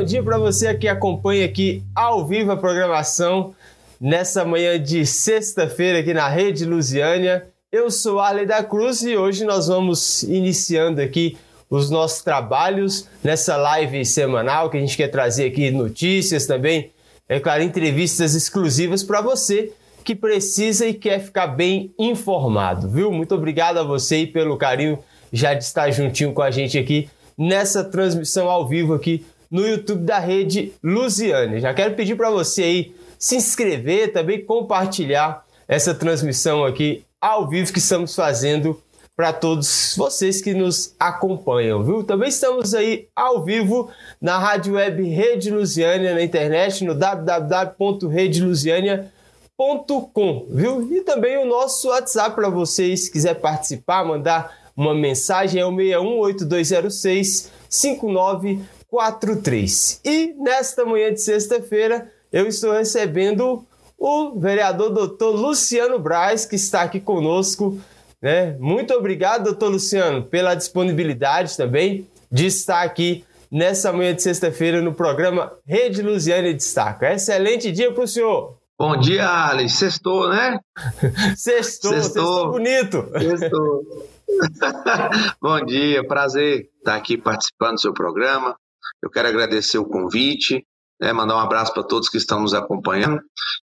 bom dia para você que acompanha aqui ao vivo a programação nessa manhã de sexta-feira aqui na Rede Lusiânia. Eu sou Arley da Cruz e hoje nós vamos iniciando aqui os nossos trabalhos nessa live semanal que a gente quer trazer aqui notícias também, é claro, entrevistas exclusivas para você que precisa e quer ficar bem informado, viu? Muito obrigado a você pelo carinho já de estar juntinho com a gente aqui nessa transmissão ao vivo aqui no YouTube da Rede Lusiane. Já quero pedir para você aí se inscrever, também compartilhar essa transmissão aqui ao vivo que estamos fazendo para todos vocês que nos acompanham, viu? Também estamos aí ao vivo na rádio web Rede Lusiânia na internet no www.redelusiania.com, viu? E também o nosso WhatsApp para vocês se quiser participar, mandar uma mensagem é o 618206 59 43. E nesta manhã de sexta-feira, eu estou recebendo o vereador doutor Luciano Braz, que está aqui conosco. Né? Muito obrigado, doutor Luciano, pela disponibilidade também de estar aqui nessa manhã de sexta-feira no programa Rede Lusiana Destaca. Excelente dia para o senhor. Bom dia, Alice. Sextou, né? sextou, sextou, sextou bonito. Sextou. Bom dia, prazer estar aqui participando do seu programa. Eu quero agradecer o convite, né, mandar um abraço para todos que estão nos acompanhando.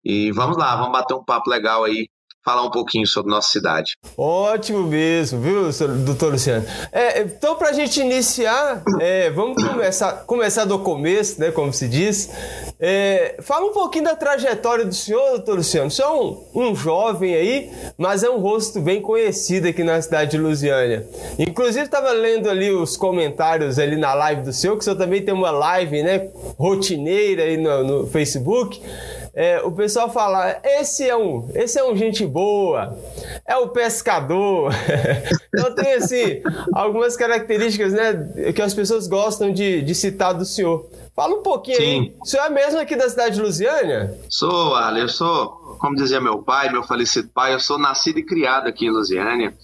E vamos lá, vamos bater um papo legal aí falar um pouquinho sobre nossa cidade. Ótimo mesmo, viu, doutor Luciano? É, então, para a gente iniciar, é, vamos começar, começar do começo, né, como se diz. É, fala um pouquinho da trajetória do senhor, doutor Luciano. O senhor é um, um, jovem aí, mas é um rosto bem conhecido aqui na cidade de Lusiânia. Inclusive, estava lendo ali os comentários ali na live do senhor, que o senhor também tem uma live, né, rotineira aí no, no Facebook é, o pessoal fala, esse é um, esse é um gente boa, é o pescador. então tem assim algumas características, né, que as pessoas gostam de, de citar do senhor. Fala um pouquinho Sim. aí. O senhor é mesmo aqui da cidade de Lusiânia? Sou, Ale, eu sou, como dizia meu pai, meu falecido pai, eu sou nascido e criado aqui em Lusiânia.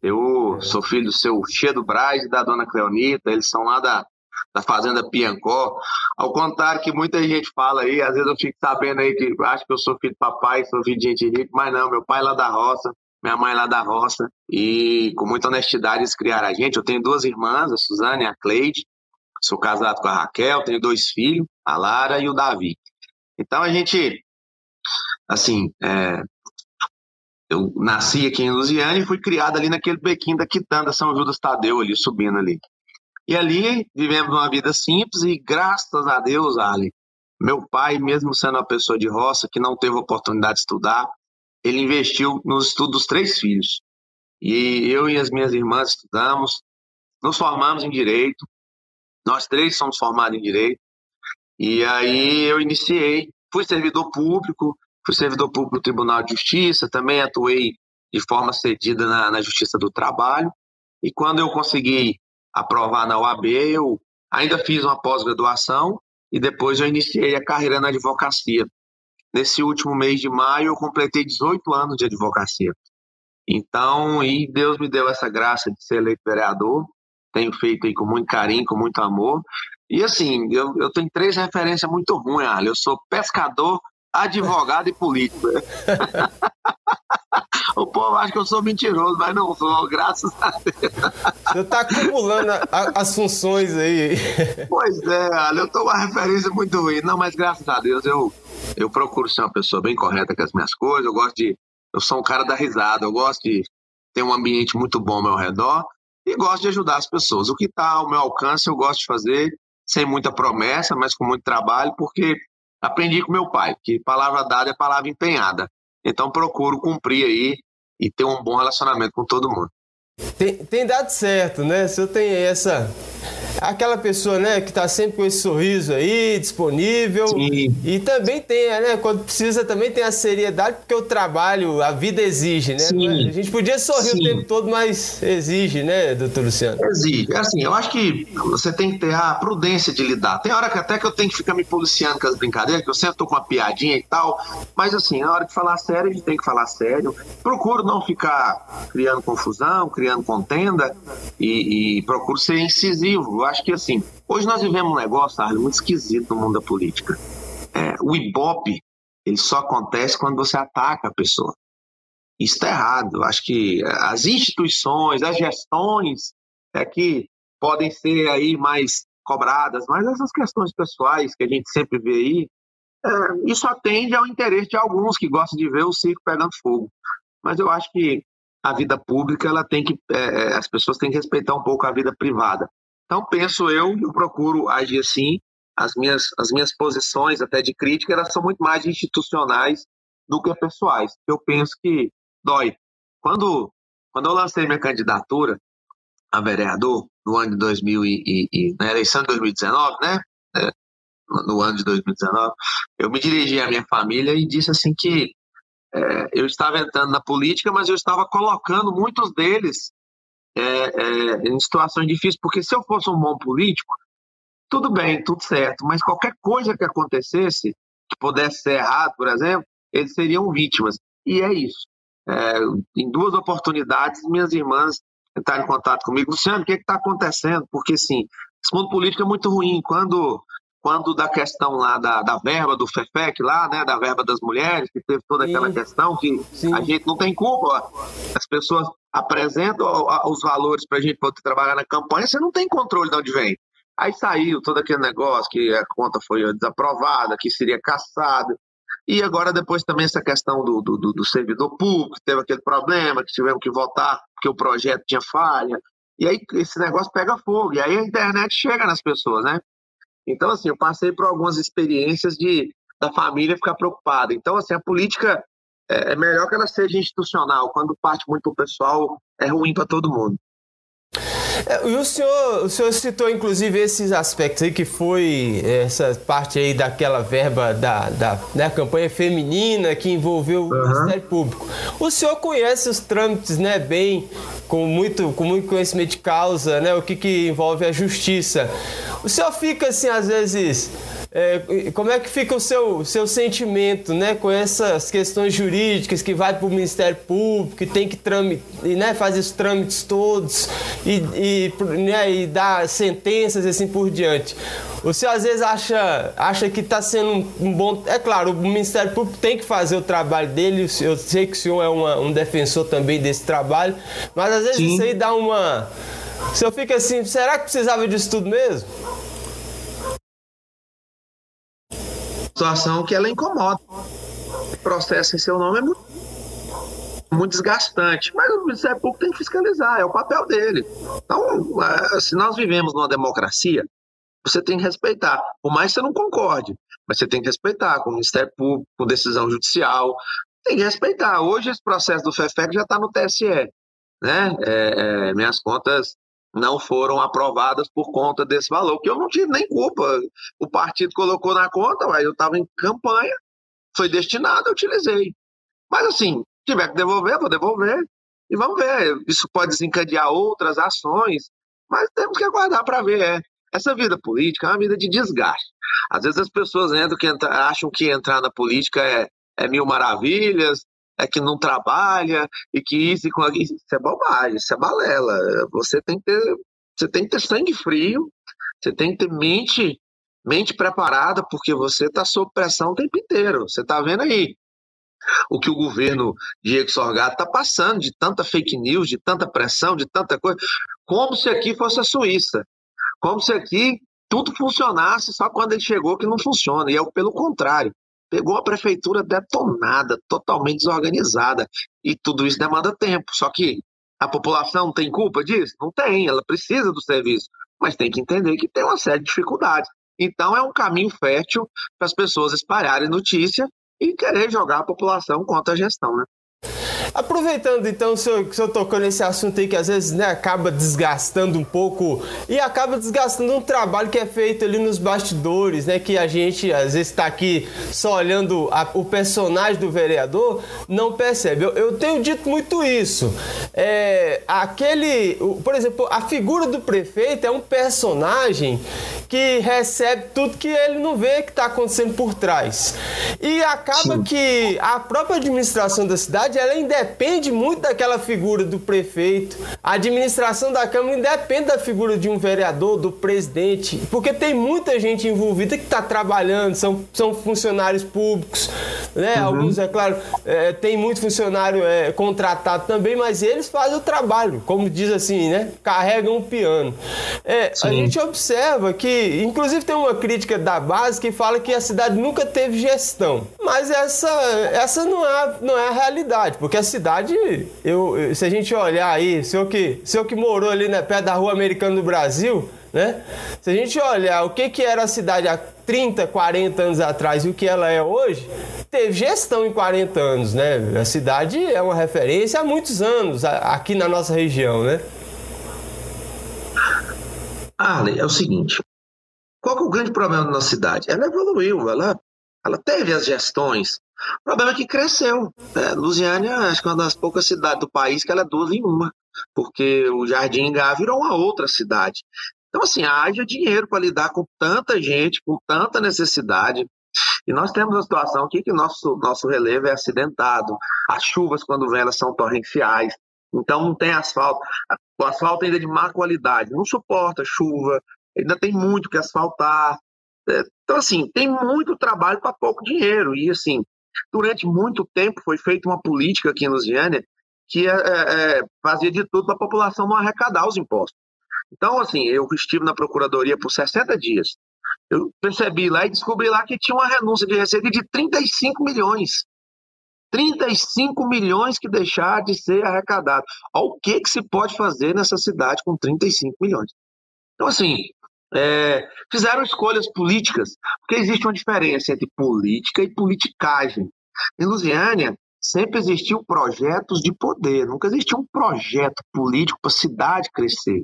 Eu sou filho do seu Chedo Braz e da dona Cleonita, eles são lá da da Fazenda Piancó. Ao contrário que muita gente fala aí, às vezes eu fico sabendo aí que acho que eu sou filho de papai, sou filho de gente rica, mas não, meu pai é lá da roça, minha mãe é lá da roça, e com muita honestidade eles criaram a gente. Eu tenho duas irmãs, a Suzane e a Cleide, sou casado com a Raquel, tenho dois filhos, a Lara e o Davi. Então a gente, assim, é, eu nasci aqui em Lusiana e fui criado ali naquele bequinho da Quitanda, São Judas Tadeu, ali, subindo ali. E ali vivemos uma vida simples e graças a Deus, Ali, meu pai, mesmo sendo uma pessoa de roça que não teve oportunidade de estudar, ele investiu nos estudos dos três filhos. E eu e as minhas irmãs estudamos, nos formamos em direito, nós três somos formados em direito. E aí eu iniciei, fui servidor público, fui servidor público do Tribunal de Justiça, também atuei de forma cedida na, na Justiça do Trabalho. E quando eu consegui aprovar na OAB, eu ainda fiz uma pós-graduação e depois eu iniciei a carreira na advocacia. Nesse último mês de maio, eu completei 18 anos de advocacia. Então, e Deus me deu essa graça de ser eleito vereador. Tenho feito aí com muito carinho, com muito amor. E assim, eu, eu tenho três referências muito ruins, Arlen. Eu sou pescador, advogado e político. o povo acha que eu sou mentiroso, mas não sou, graças a Deus. Você está acumulando a, as funções aí. Pois é, olha, eu tô uma referência muito ruim. Não, mas graças a Deus eu, eu procuro ser uma pessoa bem correta com as minhas coisas. Eu gosto de. Eu sou um cara da risada, eu gosto de ter um ambiente muito bom ao meu redor e gosto de ajudar as pessoas. O que está ao meu alcance eu gosto de fazer sem muita promessa, mas com muito trabalho, porque aprendi com meu pai que palavra dada é palavra empenhada. Então procuro cumprir aí e ter um bom relacionamento com todo mundo. Tem, tem dado certo, né? Se eu tenho essa aquela pessoa, né, que está sempre com esse sorriso aí, disponível. Sim. E também tem, né, quando precisa também tem a seriedade, porque o trabalho, a vida exige, né? Sim. A gente podia sorrir Sim. o tempo todo, mas exige, né, doutor Luciano? Exige. Assim, eu acho que você tem que ter a prudência de lidar. Tem hora que até que eu tenho que ficar me policiando com as brincadeiras, que eu sempre tô com uma piadinha e tal, mas assim, na hora de falar sério, a gente tem que falar sério. Procuro não ficar criando confusão, criando contenda e, e procuro ser incisivo acho que assim, hoje nós vivemos um negócio, Arlen, muito esquisito no mundo da política. É, o Ibope, ele só acontece quando você ataca a pessoa. Isso está errado. Eu acho que as instituições, as gestões é que podem ser aí mais cobradas, mas essas questões pessoais que a gente sempre vê aí, é, isso atende ao interesse de alguns que gostam de ver o circo pegando fogo. Mas eu acho que a vida pública, ela tem que, é, é, as pessoas têm que respeitar um pouco a vida privada. Então, penso eu, eu procuro agir assim, as minhas, as minhas posições até de crítica, elas são muito mais institucionais do que pessoais. Eu penso que dói. Quando, quando eu lancei minha candidatura a vereador, no ano de 2000 e, e na eleição de 2019, né? É, no ano de 2019, eu me dirigi à minha família e disse assim que é, eu estava entrando na política, mas eu estava colocando muitos deles é, é, em situações difíceis, porque se eu fosse um bom político, tudo bem, tudo certo, mas qualquer coisa que acontecesse, que pudesse ser errado, por exemplo, eles seriam vítimas. E é isso. É, em duas oportunidades, minhas irmãs entraram em contato comigo. Luciano, o que é está acontecendo? Porque, assim, esse mundo político é muito ruim. Quando quando da questão lá da, da verba do FEFEC lá, né, da verba das mulheres, que teve toda aquela Sim. questão que Sim. a gente não tem culpa, as pessoas apresentam os valores para a gente poder trabalhar na campanha, você não tem controle de onde vem. Aí saiu todo aquele negócio que a conta foi desaprovada, que seria caçado. E agora depois também essa questão do, do, do servidor público, teve aquele problema, que tivemos que votar porque o projeto tinha falha. E aí esse negócio pega fogo. E aí a internet chega nas pessoas, né? Então, assim, eu passei por algumas experiências de da família ficar preocupada. Então, assim, a política é, é melhor que ela seja institucional. Quando parte muito do pessoal, é ruim para todo mundo. E o senhor, o senhor citou inclusive esses aspectos aí que foi essa parte aí daquela verba da, da né, campanha feminina que envolveu o uhum. Ministério Público. O senhor conhece os trâmites, né, bem, com muito, com muito conhecimento de causa, né, o que, que envolve a justiça. O senhor fica assim, às vezes é, como é que fica o seu, seu sentimento né, com essas questões jurídicas que vai para o Ministério Público, que tem que tramitar, né, fazer os trâmites todos e, e, né, e dar sentenças e assim por diante. O senhor às vezes acha, acha que está sendo um, um, bom. É claro, o Ministério Público tem que fazer o trabalho dele, eu sei que o senhor é uma, um defensor também desse trabalho, mas às vezes Sim. isso aí dá uma. O senhor fica assim, será que precisava disso tudo mesmo? situação que ela incomoda. O processo em seu nome é muito, muito desgastante, mas o Ministério Público tem que fiscalizar, é o papel dele. Então, é, se nós vivemos numa democracia, você tem que respeitar, por mais que você não concorde, mas você tem que respeitar com o Ministério Público, com decisão judicial, tem que respeitar. Hoje esse processo do FEFEC já está no TSE, né? É, é, minhas contas não foram aprovadas por conta desse valor, que eu não tive nem culpa. O partido colocou na conta, eu estava em campanha, foi destinado, eu utilizei. Mas assim, tiver que devolver, vou devolver. E vamos ver, isso pode desencadear outras ações, mas temos que aguardar para ver. É. Essa vida política é uma vida de desgaste. Às vezes as pessoas entram que entra, acham que entrar na política é, é mil maravilhas, é que não trabalha e que isso e com isso é bobagem, isso é balela. Você tem que ter, você tem que ter sangue frio, você tem que ter mente, mente preparada, porque você está sob pressão o tempo inteiro. Você está vendo aí o que o governo Diego Sorgato está passando de tanta fake news, de tanta pressão, de tanta coisa, como se aqui fosse a Suíça, como se aqui tudo funcionasse só quando ele chegou que não funciona. E é pelo contrário pegou a prefeitura detonada, totalmente desorganizada. E tudo isso demanda tempo. Só que a população tem culpa disso? Não tem, ela precisa do serviço. Mas tem que entender que tem uma série de dificuldades. Então é um caminho fértil para as pessoas espalharem notícia e querer jogar a população contra a gestão, né? Aproveitando então, o senhor, o senhor tocou nesse assunto aí que às vezes né, acaba desgastando um pouco e acaba desgastando um trabalho que é feito ali nos bastidores, né? Que a gente às vezes está aqui só olhando a, o personagem do vereador, não percebe. Eu, eu tenho dito muito isso. É, aquele, por exemplo, a figura do prefeito é um personagem que recebe tudo que ele não vê que está acontecendo por trás. E acaba Sim. que a própria administração da cidade ela é independe muito daquela figura do prefeito. A administração da Câmara independe da figura de um vereador, do presidente, porque tem muita gente envolvida que está trabalhando, são, são funcionários públicos, né? Uhum. Alguns, é claro, é, tem muito funcionário é, contratado também, mas eles fazem o trabalho, como diz assim, né? Carregam o piano. É, a gente observa que, inclusive, tem uma crítica da base que fala que a cidade nunca teve gestão. Mas essa, essa não, é, não é a realidade, porque a cidade, eu, se a gente olhar aí, se eu que, se eu que morou ali né, perto da rua americana do Brasil, né? Se a gente olhar o que, que era a cidade há 30, 40 anos atrás e o que ela é hoje, teve gestão em 40 anos, né? A cidade é uma referência há muitos anos aqui na nossa região, né? Arley, é o seguinte, qual é o grande problema da nossa cidade? Ela evoluiu, ela, ela teve as gestões. O problema é que cresceu. Né? Lusiânia, acho que é uma das poucas cidades do país que ela é duas em uma, porque o Jardim Gá virou uma outra cidade. Então, assim, haja dinheiro para lidar com tanta gente, com tanta necessidade. E nós temos a situação aqui que nosso, nosso relevo é acidentado. As chuvas, quando vêm, elas são torrenciais. Então, não tem asfalto. O asfalto ainda é de má qualidade, não suporta chuva, ainda tem muito que asfaltar. Então, assim, tem muito trabalho para pouco dinheiro. E, assim, durante muito tempo foi feita uma política aqui em Lusiânia que é, é, é fazia de tudo para a população não arrecadar os impostos. Então, assim, eu estive na procuradoria por 60 dias. Eu percebi lá e descobri lá que tinha uma renúncia de receita de 35 milhões. 35 milhões que deixar de ser arrecadado. O que, que se pode fazer nessa cidade com 35 milhões. Então, assim, é, fizeram escolhas políticas, porque existe uma diferença entre política e politicagem. Em Lusiânia, sempre existiu projetos de poder, nunca existiu um projeto político para a cidade crescer.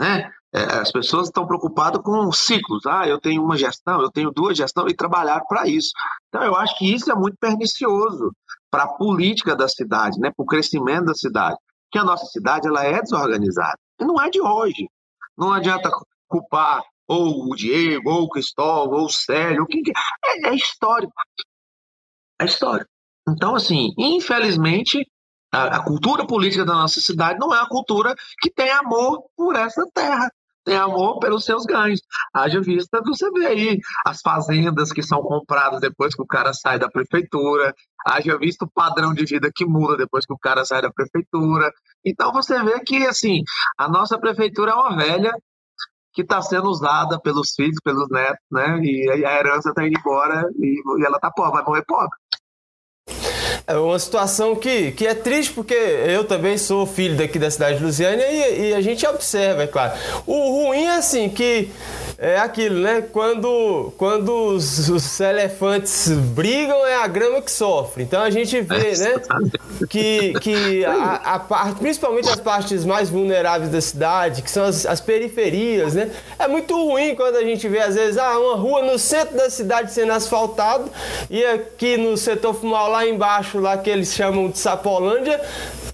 Né? É, as pessoas estão preocupadas com ciclos. Ah, eu tenho uma gestão, eu tenho duas gestões e trabalhar para isso. Então, eu acho que isso é muito pernicioso para a política da cidade, né? para o crescimento da cidade. Porque a nossa cidade ela é desorganizada. E não é de hoje. Não adianta culpar ou o Diego, ou o Cristóvão, ou o Célio, que, é, é histórico. É histórico. Então, assim, infelizmente, a, a, cultura política da nossa cidade não é a cultura que tem amor por essa terra, tem amor pelos seus ganhos. Haja vista, você vê aí as fazendas que são compradas depois que o cara sai da prefeitura, haja visto o padrão de vida que muda depois que o cara sai da prefeitura. Então você vê que, assim, a nossa prefeitura é uma velha que está sendo usada pelos filhos, pelos netos, né? E a herança está indo embora e, e ela está pobre, vai morrer pobre. É uma situação que, que é triste, porque eu também sou filho daqui da cidade de Lusiânia e, e a gente observa, é claro. O ruim é assim, que é aquilo, né? Quando, quando os, os, elefantes brigam, é a grama que sofre. Então a gente vê, né? Que, que a, a parte, principalmente as partes mais vulneráveis da cidade, que são as, as, periferias, né? É muito ruim quando a gente vê, às vezes, ah, uma rua no centro da cidade sendo asfaltado e aqui no setor fumal lá embaixo, lá que eles chamam de Sapolândia,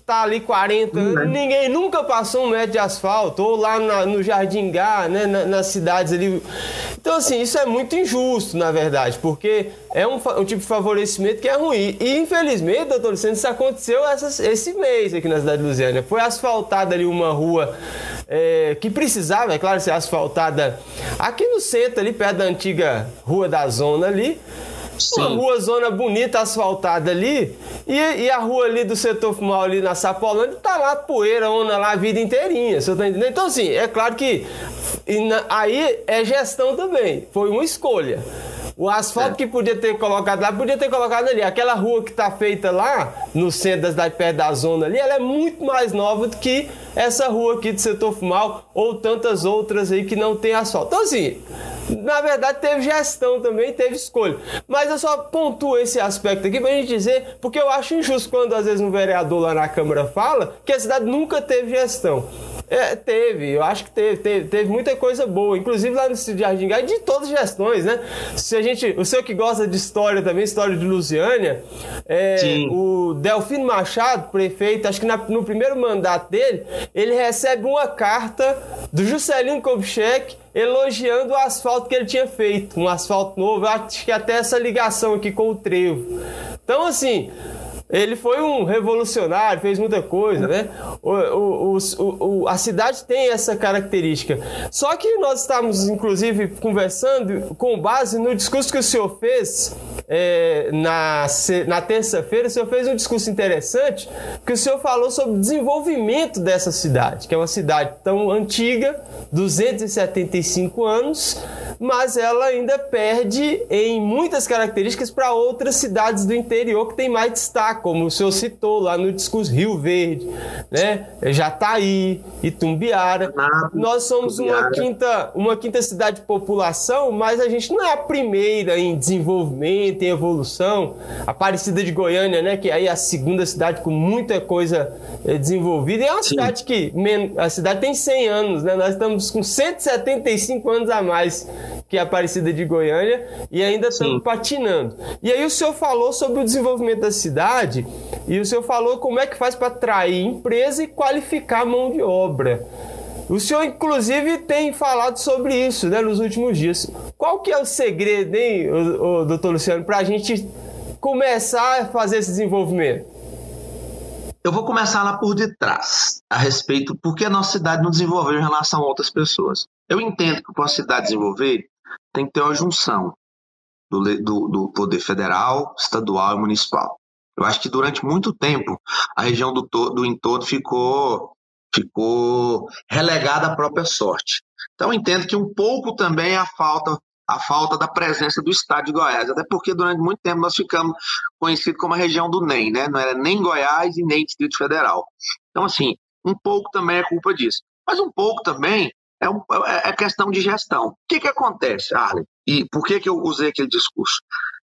tá ali 40 anos, uhum. ninguém nunca passou um metro de asfalto, ou lá na, no Jardim Gá, né, na, nas cidades ali. Então, assim, isso é muito injusto, na verdade, porque é um, um tipo de favorecimento que é ruim. E, infelizmente, doutor Luciano, isso aconteceu essas, esse mês aqui na cidade de Lusiana. Foi asfaltada ali uma rua é, que precisava, é claro, ser asfaltada aqui no centro, ali perto da antiga Rua da Zona ali. Sim. Uma rua zona bonita, asfaltada ali, e, e, a rua ali do setor fumal ali na Sapolândia tá lá poeira, onda lá a vida inteirinha, você tá entendendo? Então assim, é claro que na, aí é gestão também, foi uma escolha. O asfalto é. que podia ter colocado lá, podia ter colocado ali. Aquela rua que está feita lá, no centro da cidade, perto da zona ali, ela é muito mais nova do que essa rua aqui do setor fumal ou tantas outras aí que não tem asfalto. Então, assim, na verdade, teve gestão também, teve escolha. Mas eu só pontuo esse aspecto aqui pra gente dizer, porque eu acho injusto quando às vezes um vereador lá na Câmara fala que a cidade nunca teve gestão. É, teve, eu acho que teve, teve, teve muita coisa boa, inclusive lá no Jardim Gai, de todas as gestões, né? Se a gente, o seu que gosta de história também, história de Lusiânia, é, o Delfino Machado, prefeito, acho que na, no primeiro mandato dele, ele recebe uma carta do Juscelino Kubitschek elogiando o asfalto que ele tinha feito, um asfalto novo, acho que até essa ligação aqui com o trevo. Então, assim, ele foi um revolucionário, fez muita coisa, né? O, o, o, a cidade tem essa característica. Só que nós estamos, inclusive, conversando com base no discurso que o senhor fez é, na, na terça-feira. O senhor fez um discurso interessante, que o senhor falou sobre o desenvolvimento dessa cidade, que é uma cidade tão antiga, 275 anos, mas ela ainda perde em muitas características para outras cidades do interior que tem mais destaque, como o senhor citou lá no discurso Rio Verde, né? Jataí, Itumbiara. Nós somos uma quinta, uma quinta cidade de população, mas a gente não é a primeira em desenvolvimento, em evolução. Aparecida de Goiânia, né? Que aí é a segunda cidade com muita coisa eh, desenvolvida. E é uma Sim. cidade que a cidade tem 100 anos, né? Nós estamos com 175 anos a mais que é Aparecida de Goiânia, e ainda estamos patinando. E aí o senhor falou sobre o desenvolvimento da cidade, e o senhor falou como é que faz para atrair empresa e qualificar a mão de obra. O senhor, inclusive, tem falado sobre isso né, nos últimos dias. Qual que é o segredo, hein, o, o doutor Luciano, para a gente começar a fazer esse desenvolvimento? Eu vou começar lá por detrás, a respeito por que a nossa cidade não desenvolveu em relação a outras pessoas. Eu entendo que para a cidade desenvolver, tem que ter uma junção do, do, do poder federal, estadual e municipal. Eu acho que durante muito tempo a região do, do entorno ficou, ficou relegada à própria sorte. Então entendo que um pouco também é a falta a falta da presença do estado de Goiás, até porque durante muito tempo nós ficamos conhecidos como a região do NEM, né? Não era nem Goiás e nem Distrito Federal. Então assim, um pouco também é culpa disso, mas um pouco também é, um, é, é questão de gestão. O que, que acontece, Arlen? E por que, que eu usei aquele discurso?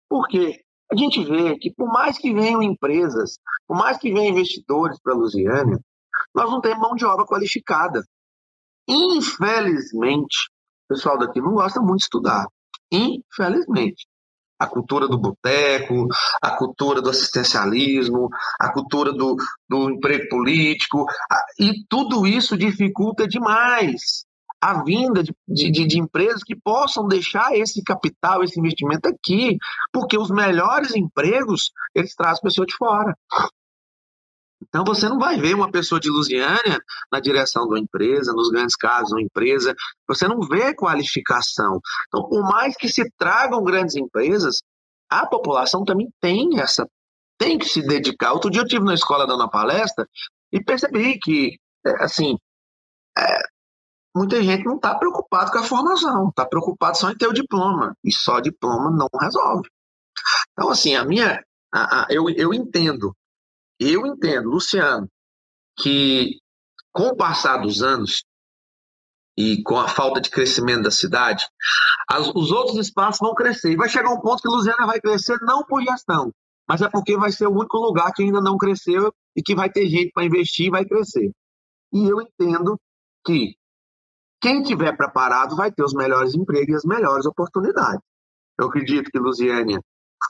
Porque a gente vê que, por mais que venham empresas, por mais que venham investidores para a Lusiânia, nós não temos mão de obra qualificada. Infelizmente, o pessoal daqui não gosta muito de estudar. Infelizmente. A cultura do boteco, a cultura do assistencialismo, a cultura do, do emprego político, e tudo isso dificulta demais a vinda de, de, de, empresas que possam deixar esse capital, esse investimento aqui, porque os melhores empregos eles trazem pessoa de fora. Então você não vai ver uma pessoa de Lusiânia na direção de uma empresa, nos grandes casos, uma empresa, você não vê qualificação. Então, por mais que se tragam grandes empresas, a população também tem essa, tem que se dedicar. Outro dia eu tive na escola dando uma palestra e percebi que, é, assim, é, muita gente não está preocupado com a formação, está preocupado só em ter o diploma, e só diploma não resolve. Então, assim, a minha. A, a, eu, eu entendo, eu entendo, Luciano, que com o passar dos anos e com a falta de crescimento da cidade, as, os outros espaços vão crescer. E vai chegar um ponto que Luciana vai crescer não por gestão, mas é porque vai ser o único lugar que ainda não cresceu e que vai ter gente para investir e vai crescer. E eu entendo que quem tiver preparado vai ter os melhores empregos e as melhores oportunidades. Eu acredito que Lusiânia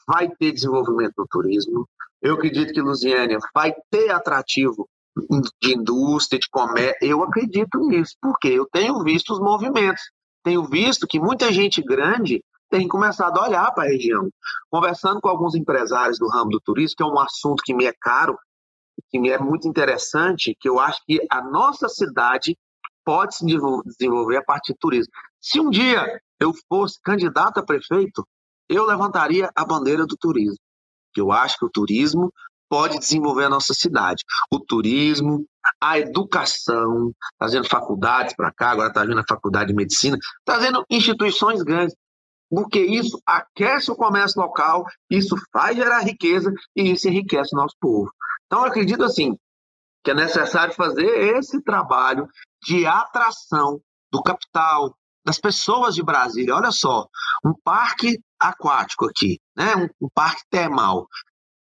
vai ter desenvolvimento no turismo. Eu acredito que Lusiânia vai ter atrativo de indústria, de comércio. Eu acredito nisso, porque eu tenho visto os movimentos. Tenho visto que muita gente grande tem começado a olhar para a região. Conversando com alguns empresários do ramo do turismo, que é um assunto que me é caro, que me é muito interessante, que eu acho que a nossa cidade pode se desenvolver a partir do turismo. Se um dia eu fosse candidato a prefeito, eu levantaria a bandeira do turismo. Eu acho que o turismo pode desenvolver a nossa cidade. O turismo, a educação, trazendo faculdades para cá, agora está vindo a faculdade de medicina, trazendo instituições grandes, porque isso aquece o comércio local, isso faz gerar riqueza e isso enriquece o nosso povo. Então, eu acredito assim, que é necessário fazer esse trabalho de atração do capital, das pessoas de Brasília. Olha só, um parque aquático aqui, né? um, um parque termal.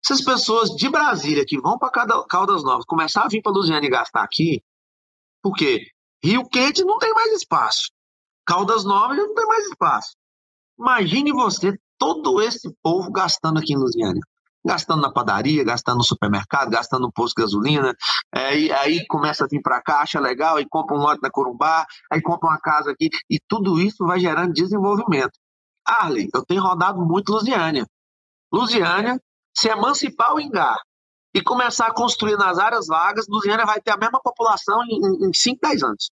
Se as pessoas de Brasília que vão para Caldas Novas começar a vir para Luziane gastar aqui, porque Rio Quente não tem mais espaço, Caldas Novas não tem mais espaço. Imagine você, todo esse povo gastando aqui em Luziane gastando na padaria, gastando no supermercado, gastando no posto de gasolina, é, e aí começa a vir para cá, acha legal, e compra um lote na Corumbá, aí compra uma casa aqui, e tudo isso vai gerando desenvolvimento. Arley, eu tenho rodado muito Lusiânia. Lusiânia, se emancipar o Engar e começar a construir nas áreas vagas, Lusiana vai ter a mesma população em, em 5, 10 anos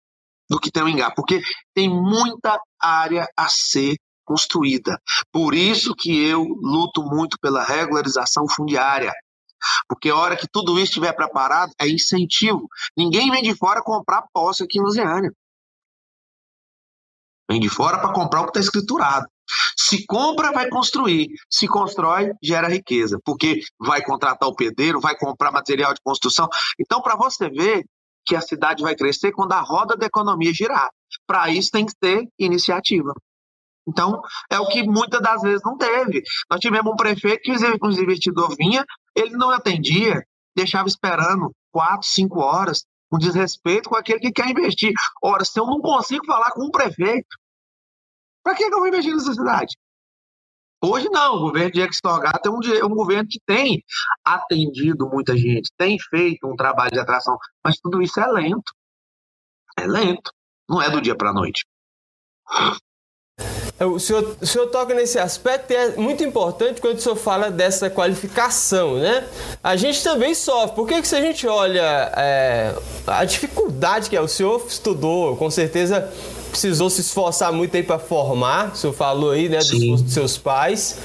do que tem o Ingá, porque tem muita área a ser construída. Por isso que eu luto muito pela regularização fundiária. Porque a hora que tudo isso estiver preparado, é incentivo. Ninguém vem de fora comprar posse aqui em Lusiânia. Vem de fora para comprar o que está escriturado. Se compra, vai construir. Se constrói, gera riqueza. Porque vai contratar o pedreiro, vai comprar material de construção. Então, para você ver que a cidade vai crescer quando a roda da economia girar. Para isso tem que ter iniciativa. Então, é o que muitas das vezes não teve. Nós tivemos um prefeito que os investidores vinha, ele não atendia, deixava esperando quatro, cinco horas, com desrespeito com aquele que quer investir. Ora, se eu não consigo falar com um prefeito, para que, eu vou investir nessa cidade? Hoje não, o governo de Extorgato é um, é um governo que tem atendido muita gente, tem feito um trabalho de atração, mas tudo isso é lento. É lento, não é do dia para a noite. O senhor, o senhor toca nesse aspecto e é muito importante quando o senhor fala dessa qualificação, né? A gente também sofre, porque que se a gente olha é, a dificuldade que é, o senhor estudou, com certeza precisou se esforçar muito aí para formar, o senhor falou aí, né, dos seus pais,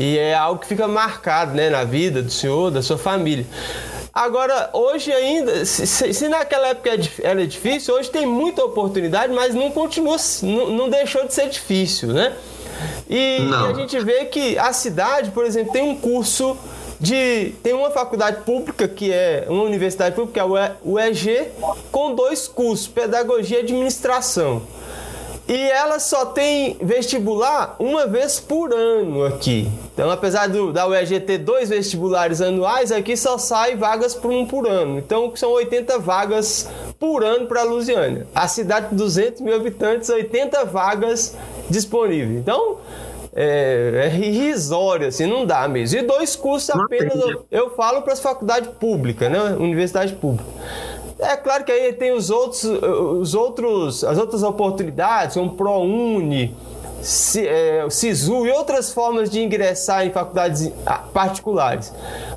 e é algo que fica marcado, né, na vida do senhor, da sua família. Agora, hoje ainda, se, se, naquela época era difícil, hoje tem muita oportunidade, mas não continua, não, não deixou de ser difícil, né? E, e, a gente vê que a cidade, por exemplo, tem um curso de. Tem uma faculdade pública, que é uma universidade pública, que é o EG, com dois cursos, pedagogia e administração. E ela só tem vestibular uma vez por ano aqui. Então, apesar do, da UEG ter dois vestibulares anuais, aqui só sai vagas por um por ano. Então, são 80 vagas por ano para a Lusiânia. A cidade de 200 mil habitantes, 80 vagas disponíveis. Então, é, é irrisório, assim, não dá mesmo. E dois cursos apenas, eu, eu falo para as faculdades públicas, né? Universidade pública. É claro que aí tem os outros, os outros, as outras oportunidades, como ProUni, SISU e outras formas de ingressar em faculdades ah, particulares.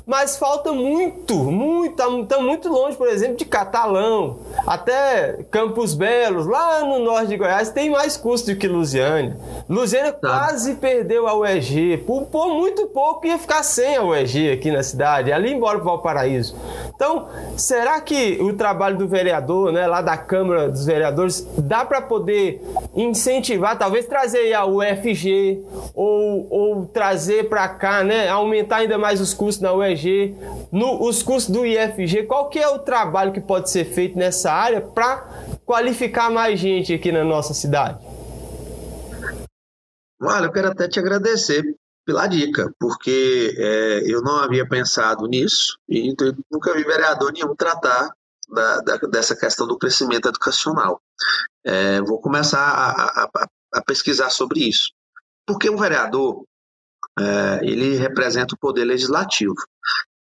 Mas falta muito, muito, estamos tá, muito longe, por exemplo, de Catalão, até Campos Belos, lá no norte de Goiás, tem mais custo do que Lusiânia. Lusiânia tá. quase perdeu a UEG, por, por, muito pouco ia ficar sem a UEG aqui na cidade, ali embora para o Valparaíso. Então, será que o trabalho do vereador, né, lá da Câmara dos Vereadores, dá para poder incentivar, talvez trazer a UFG ou, ou trazer para cá, né, aumentar ainda mais os custos na UEG, no, os custos do IFG? Qual que é o trabalho que pode ser feito nessa área para qualificar mais gente aqui na nossa cidade? Olha, eu quero até te agradecer pela dica, porque é, eu não havia pensado nisso e nunca vi vereador nenhum tratar da, da, dessa questão do crescimento educacional. É, vou começar a, a, a, pesquisar sobre isso. Porque o vereador, é, ele representa o poder legislativo.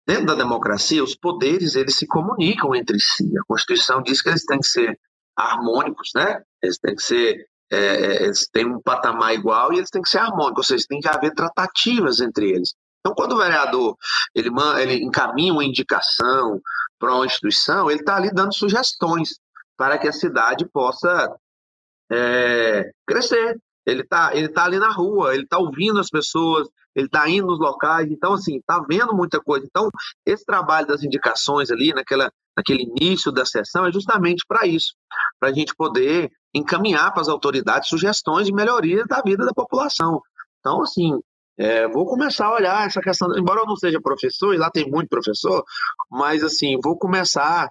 Dentro da democracia, os poderes eles se comunicam entre si. A Constituição diz que eles têm que ser harmônicos, né? Eles têm que ser é, é, eles têm um patamar igual e eles têm que ser harmônicos, ou seja, tem que haver tratativas entre eles. Então, quando o vereador ele, ele encaminha uma indicação para uma instituição, ele está ali dando sugestões para que a cidade possa é, crescer. Ele está ele tá ali na rua, ele está ouvindo as pessoas, ele está indo nos locais, então, assim, está vendo muita coisa. Então, esse trabalho das indicações ali, naquela, naquele início da sessão, é justamente para isso, para a gente poder encaminhar para as autoridades sugestões de melhoria da vida da população. Então, assim, é, vou começar a olhar essa questão, embora eu não seja professor, e lá tem muito professor, mas, assim, vou começar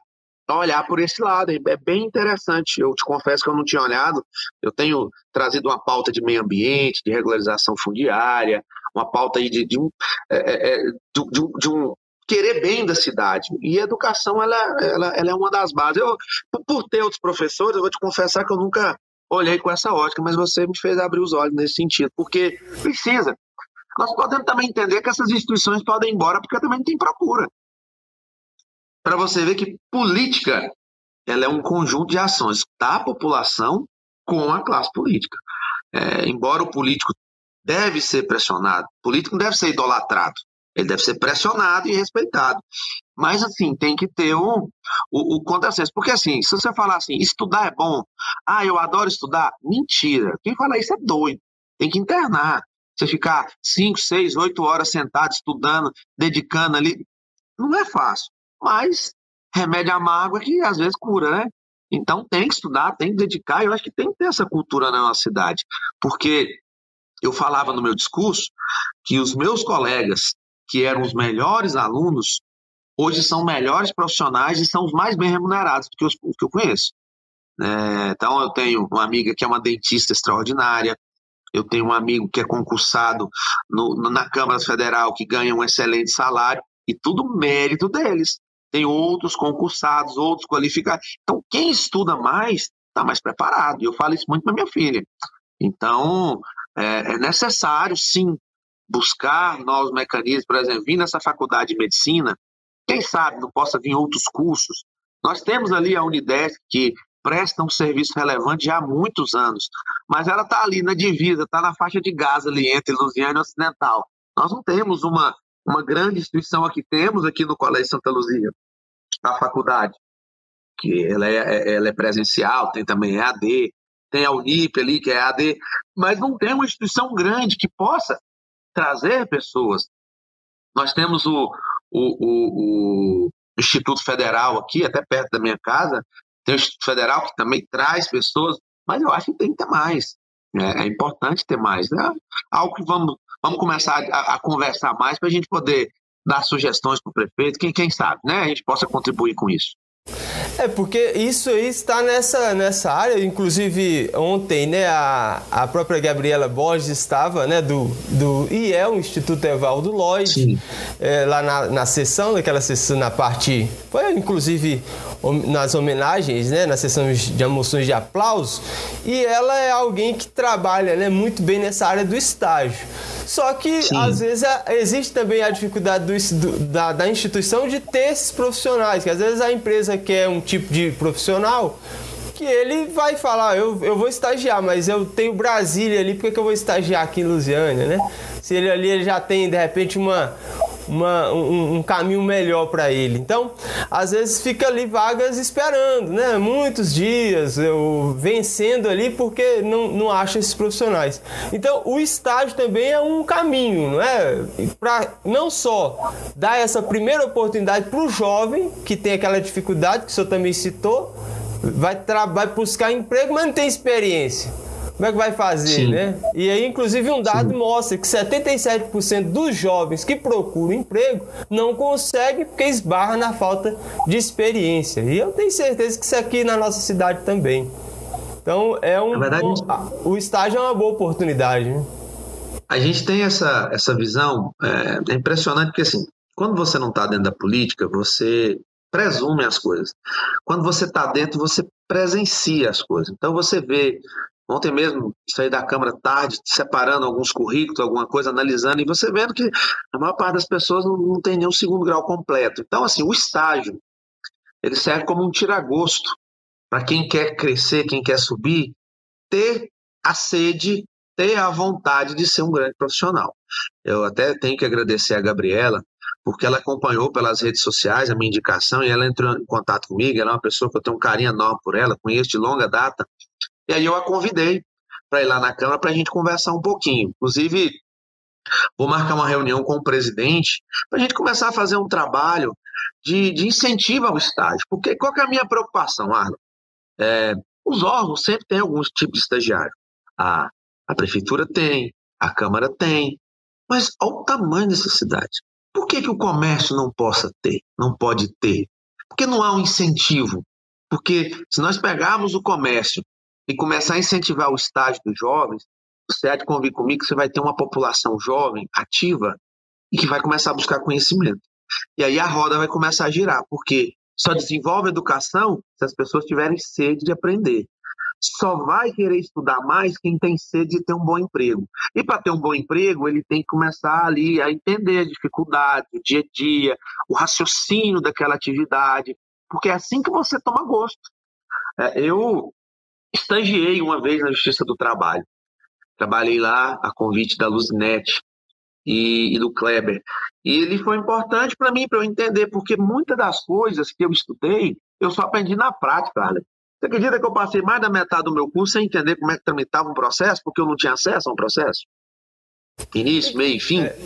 olhar por esse lado. É bem interessante. Eu te confesso que eu não tinha olhado. Eu tenho trazido uma pauta de meio ambiente, de regularização fundiária, uma pauta aí de, de um, é, é, é de, de, um querer bem da cidade. E educação ela, ela, ela é uma das bases. Eu, por ter outros professores, eu vou te confessar que eu nunca olhei com essa ótica, mas você me fez abrir os olhos nesse sentido, porque precisa. Nós podemos também entender que essas instituições podem ir embora porque também não tem procura. Para você ver que política ela é um conjunto de ações da população com a classe política. É, embora o político deve ser pressionado. O político não deve ser idolatrado. Ele deve ser pressionado e respeitado. Mas, assim, tem que ter o, o contrassenso. Porque, assim, se você falar assim, estudar é bom, ah, eu adoro estudar, mentira. Quem fala isso é doido. Tem que internar. Você ficar cinco, seis, oito horas sentado, estudando, dedicando ali, não é fácil. Mas remédio amargo é que às vezes cura, né? Então tem que estudar, tem que dedicar. Eu acho que tem que ter essa cultura na nossa cidade. Porque eu falava no meu discurso que os meus colegas, que eram os melhores alunos, hoje são melhores profissionais e são os mais bem remunerados do que os, que eu conheço. É, então, eu tenho uma amiga que é uma dentista extraordinária, eu tenho um amigo que é concursado no, na Câmara Federal que ganha um excelente salário, e tudo mérito deles. Tem outros concursados, outros qualificados. Então, quem estuda mais, está mais preparado. E eu falo isso muito para minha filha. Então, é, é necessário, sim, buscar novos mecanismos, por exemplo, vir nessa faculdade de medicina, quem sabe não possa vir outros cursos. Nós temos ali a Unidesc, que presta um serviço relevante já há muitos anos, mas ela está ali na divisa, está na faixa de gás ali entre Lusiana e Ocidental. Nós não temos uma, uma grande instituição aqui, temos aqui no Colégio Santa Luzia, a faculdade, que ela é, é ela é presencial, tem também EAD, tem a Unip ali, que é EAD, mas não tem uma instituição grande que possa trazer pessoas. Nós temos o, o, o, o Instituto Federal aqui, até perto da minha casa, tem o Instituto Federal que também traz pessoas, mas eu acho que tem que ter mais. É, é importante ter mais. Né? Algo que vamos, vamos começar a, a conversar mais para a gente poder dar sugestões para o prefeito, quem, quem sabe, né? A gente possa contribuir com isso. É, porque isso aí está nessa, nessa área, inclusive ontem, né, a, a própria Gabriela Borges estava, né, do, do IEL, Instituto Evaldo Lloyd, é, lá na, na sessão, naquela sessão, na parte, foi inclusive nas homenagens, né, na sessão de emoções de aplauso, e ela é alguém que trabalha, né, muito bem nessa área do estágio. Só que, Sim. às vezes, existe também a dificuldade do, do, da, da instituição de ter esses profissionais, que às vezes a empresa quer um tipo de profissional que ele vai falar, eu, eu vou estagiar, mas eu tenho Brasília ali, por que, que eu vou estagiar aqui em Lusiânia, né? Se ele ali ele já tem, de repente, uma, uma, um, um caminho melhor para ele. Então, às vezes fica ali vagas esperando, né? Muitos dias, eu vencendo ali porque não, não acha esses profissionais. Então, o estágio também é um caminho, não é? Para não só dar essa primeira oportunidade para o jovem que tem aquela dificuldade que o senhor também citou, vai, vai buscar emprego, mas não tem experiência como é que vai fazer, Sim. né? E aí, inclusive, um dado Sim. mostra que 77% dos jovens que procuram emprego não conseguem porque esbarra na falta de experiência. E eu tenho certeza que isso aqui na nossa cidade também. Então, é um, verdade, um o estágio é uma boa oportunidade. Né? A gente tem essa, essa visão, é, é impressionante porque assim, quando você não está dentro da política, você presume as coisas. Quando você está dentro, você presencia as coisas. Então você vê Ontem mesmo saí da Câmara tarde, separando alguns currículos, alguma coisa, analisando, e você vendo que a maior parte das pessoas não, não tem nenhum segundo grau completo. Então, assim, o estágio, ele serve como um tiragosto para quem quer crescer, quem quer subir, ter a sede, ter a vontade de ser um grande profissional. Eu até tenho que agradecer a Gabriela, porque ela acompanhou pelas redes sociais a minha indicação e ela entrou em contato comigo. Ela é uma pessoa que eu tenho um carinho enorme por ela, conheço de longa data. E aí eu a convidei para ir lá na Câmara para a gente conversar um pouquinho. Inclusive, vou marcar uma reunião com o presidente para a gente começar a fazer um trabalho de, de incentivo ao estágio. Porque qual é a minha preocupação, Arno? É, os órgãos sempre têm alguns tipos de estagiário. A, a prefeitura tem, a Câmara tem, mas olha o tamanho dessa cidade. Por que, que o comércio não possa ter, não pode ter? Porque não há um incentivo. Porque se nós pegarmos o comércio e começar a incentivar o estágio dos jovens, você há de convir comigo que você vai ter uma população jovem, ativa, e que vai começar a buscar conhecimento. E aí a roda vai começar a girar, porque só desenvolve educação se as pessoas tiverem sede de aprender. Só vai querer estudar mais quem tem sede de ter um bom emprego. E para ter um bom emprego, ele tem que começar ali a entender a dificuldade, o dia a dia, o raciocínio daquela atividade, porque é assim que você toma gosto. É, eu estagiei uma vez na Justiça do Trabalho. Trabalhei lá a convite da Luzinete. e, e do Kleber. E ele foi importante para mim, para eu entender, porque muitas das coisas que eu estudei, eu só aprendi na prática, Arlen. Você acredita que eu passei mais da metade do meu curso sem entender como é que tramitava um processo, porque eu não tinha acesso a um processo? Início, meio e fim. É.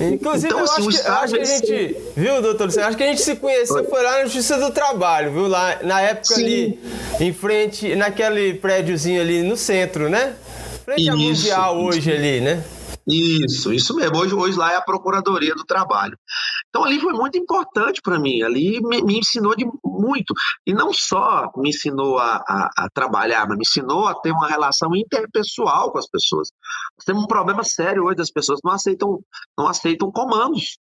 Inclusive, então, eu, assim, acho que, eu acho que a gente. Viu, doutor Luciano? Acho que a gente se conheceu, foi lá na Justiça do Trabalho, viu? Lá na época Sim. ali, em frente, naquele prédiozinho ali no centro, né? Frente à Mundial hoje ali, né? Isso, isso mesmo. Hoje, hoje lá é a Procuradoria do Trabalho. Então ali foi muito importante para mim. Ali me, me, ensinou de muito. E não só me ensinou a, a, a, trabalhar, mas me ensinou a ter uma relação interpessoal com as pessoas. Nós temos um problema sério hoje das pessoas não aceitam, não aceitam comandos.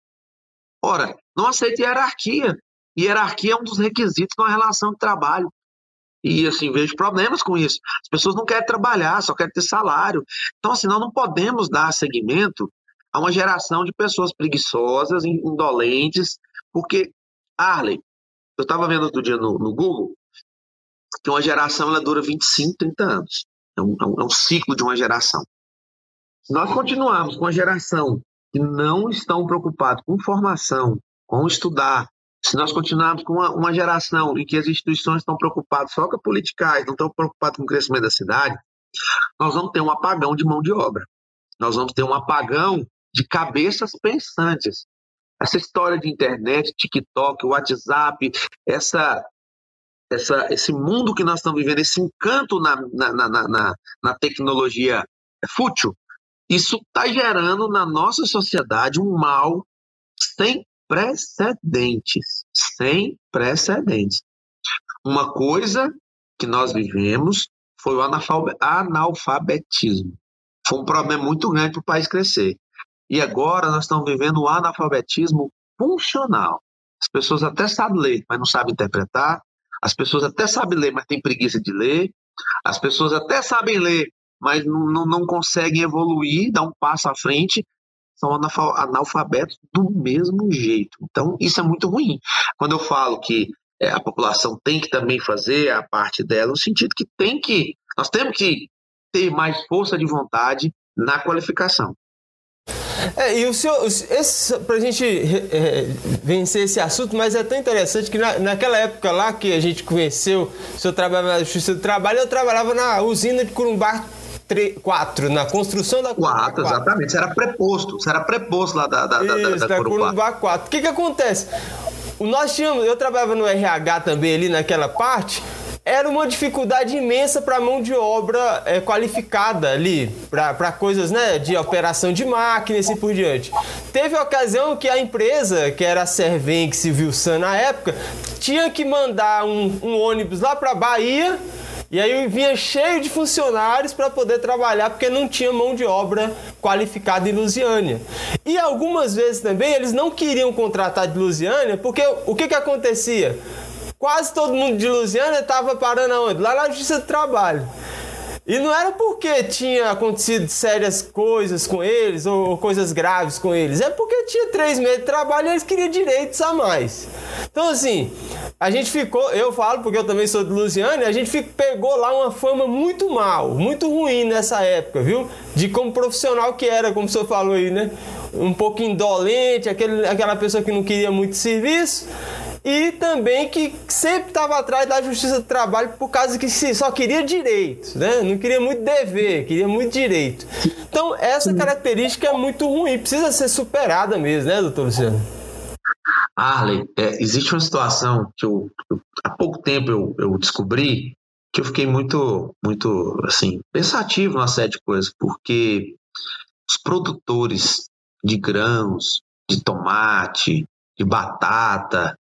Ora, não aceitam hierarquia. Hierarquia é um dos requisitos de uma relação de trabalho. E assim, vejo problemas com isso. As pessoas não querem trabalhar, só querem ter salário. Então, assim, nós não podemos dar seguimento a uma geração de pessoas preguiçosas, indolentes, porque, Arley, eu estava vendo outro dia no, no, Google que uma geração ela dura 25, 30 anos. É um, é um, é um ciclo de uma geração. Se nós continuarmos com a geração que não estão preocupados com formação, com estudar, se nós continuarmos com uma, uma, geração em que as instituições estão preocupadas só com a politicagem, não estão preocupadas com o crescimento da cidade, nós vamos ter um apagão de mão de obra. Nós vamos ter um apagão de cabeças pensantes. Essa história de internet, TikTok, WhatsApp, essa, essa, esse mundo que nós estamos vivendo, esse encanto na, na, na, na, na tecnologia fútil, isso está gerando na nossa sociedade um mal sem precedentes, sem precedentes. Uma coisa que nós vivemos foi o analfabetismo. Foi um problema muito grande para o país crescer. E agora nós estamos vivendo o analfabetismo funcional. As pessoas até sabem ler, mas não sabem interpretar. As pessoas até sabem ler, mas têm preguiça de ler. As pessoas até sabem ler, mas não, não, não conseguem evoluir, dar um passo à frente são analfabetos do mesmo jeito. Então, isso é muito ruim. Quando eu falo que é, a população tem que também fazer a parte dela, no sentido que tem que, nós temos que ter mais força de vontade na qualificação. É, e o senhor, para a gente é, vencer esse assunto, mas é tão interessante que na, naquela época lá que a gente conheceu, o senhor trabalhava na Justiça do Trabalho, eu trabalhava na usina de Curumbá 4, na construção da Corumbá 4. exatamente. Você era preposto. Você era preposto lá da, da, Isso, da, da, da Corumbá 4. O que que acontece? Nós tínhamos, eu trabalhava no RH também ali naquela parte, era uma dificuldade imensa para mão de obra é, qualificada ali, para coisas né, de operação de máquina e assim por diante. Teve a ocasião que a empresa, que era a Servem Civil San na época, tinha que mandar um, um ônibus lá para Bahia e aí vinha cheio de funcionários para poder trabalhar porque não tinha mão de obra qualificada em Lusiânia. E algumas vezes também eles não queriam contratar de Lusiânia porque o que, que acontecia? Quase todo mundo de Lusiânia estava parando aonde? Lá na Justiça do Trabalho. E não era porque tinha acontecido sérias coisas com eles ou coisas graves com eles, é porque tinha três meses de trabalho e eles queriam direitos a mais. Então, assim, a gente ficou, eu falo porque eu também sou de Lusiana, a gente pegou lá uma fama muito mal, muito ruim nessa época, viu? De como profissional que era, como o senhor falou aí, né? Um pouco indolente, aquele, aquela pessoa que não queria muito serviço e também que sempre estava atrás da justiça do trabalho por causa que só queria direito, né? Não queria muito dever, queria muito direito. Então, essa característica é muito ruim, precisa ser superada mesmo, né, doutor Luciano? Arley, é, existe uma situação que eu, eu há pouco tempo eu, eu, descobri que eu fiquei muito, muito, assim, pensativo na série de coisas, porque os produtores de grãos, de tomate, de batata,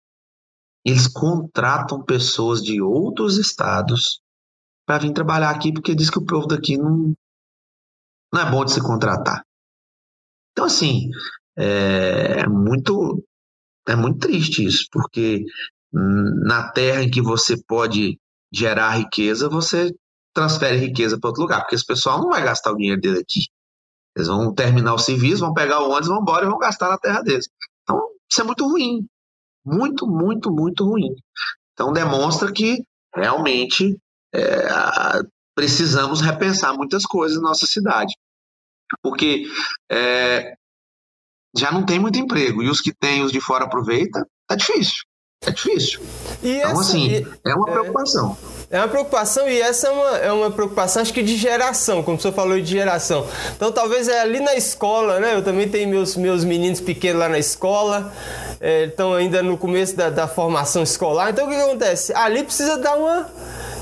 eles contratam pessoas de outros estados para vir trabalhar aqui, porque diz que o povo daqui não, não é bom de se contratar. Então, assim, é muito, é muito triste isso, porque na terra em que você pode gerar riqueza, você transfere riqueza para outro lugar, porque esse pessoal não vai gastar o dinheiro dele aqui. Eles vão terminar o serviço, vão pegar o ônibus, vão embora e vão gastar na terra deles. Então, isso é muito ruim muito, muito, muito ruim. Então demonstra que realmente é, precisamos repensar muitas coisas na nossa cidade. Porque é, já não tem muito emprego. E os que têm, os de fora aproveita, tá difícil. É difícil. E então, essa, assim, e, é uma é. preocupação. É uma preocupação e essa é uma, é uma preocupação, acho que de geração, como o senhor falou de geração. Então, talvez é ali na escola, né? Eu também tenho meus, meus meninos pequenos lá na escola, é, estão ainda no começo da, da formação escolar. Então, o que, que acontece? Ali precisa dar uma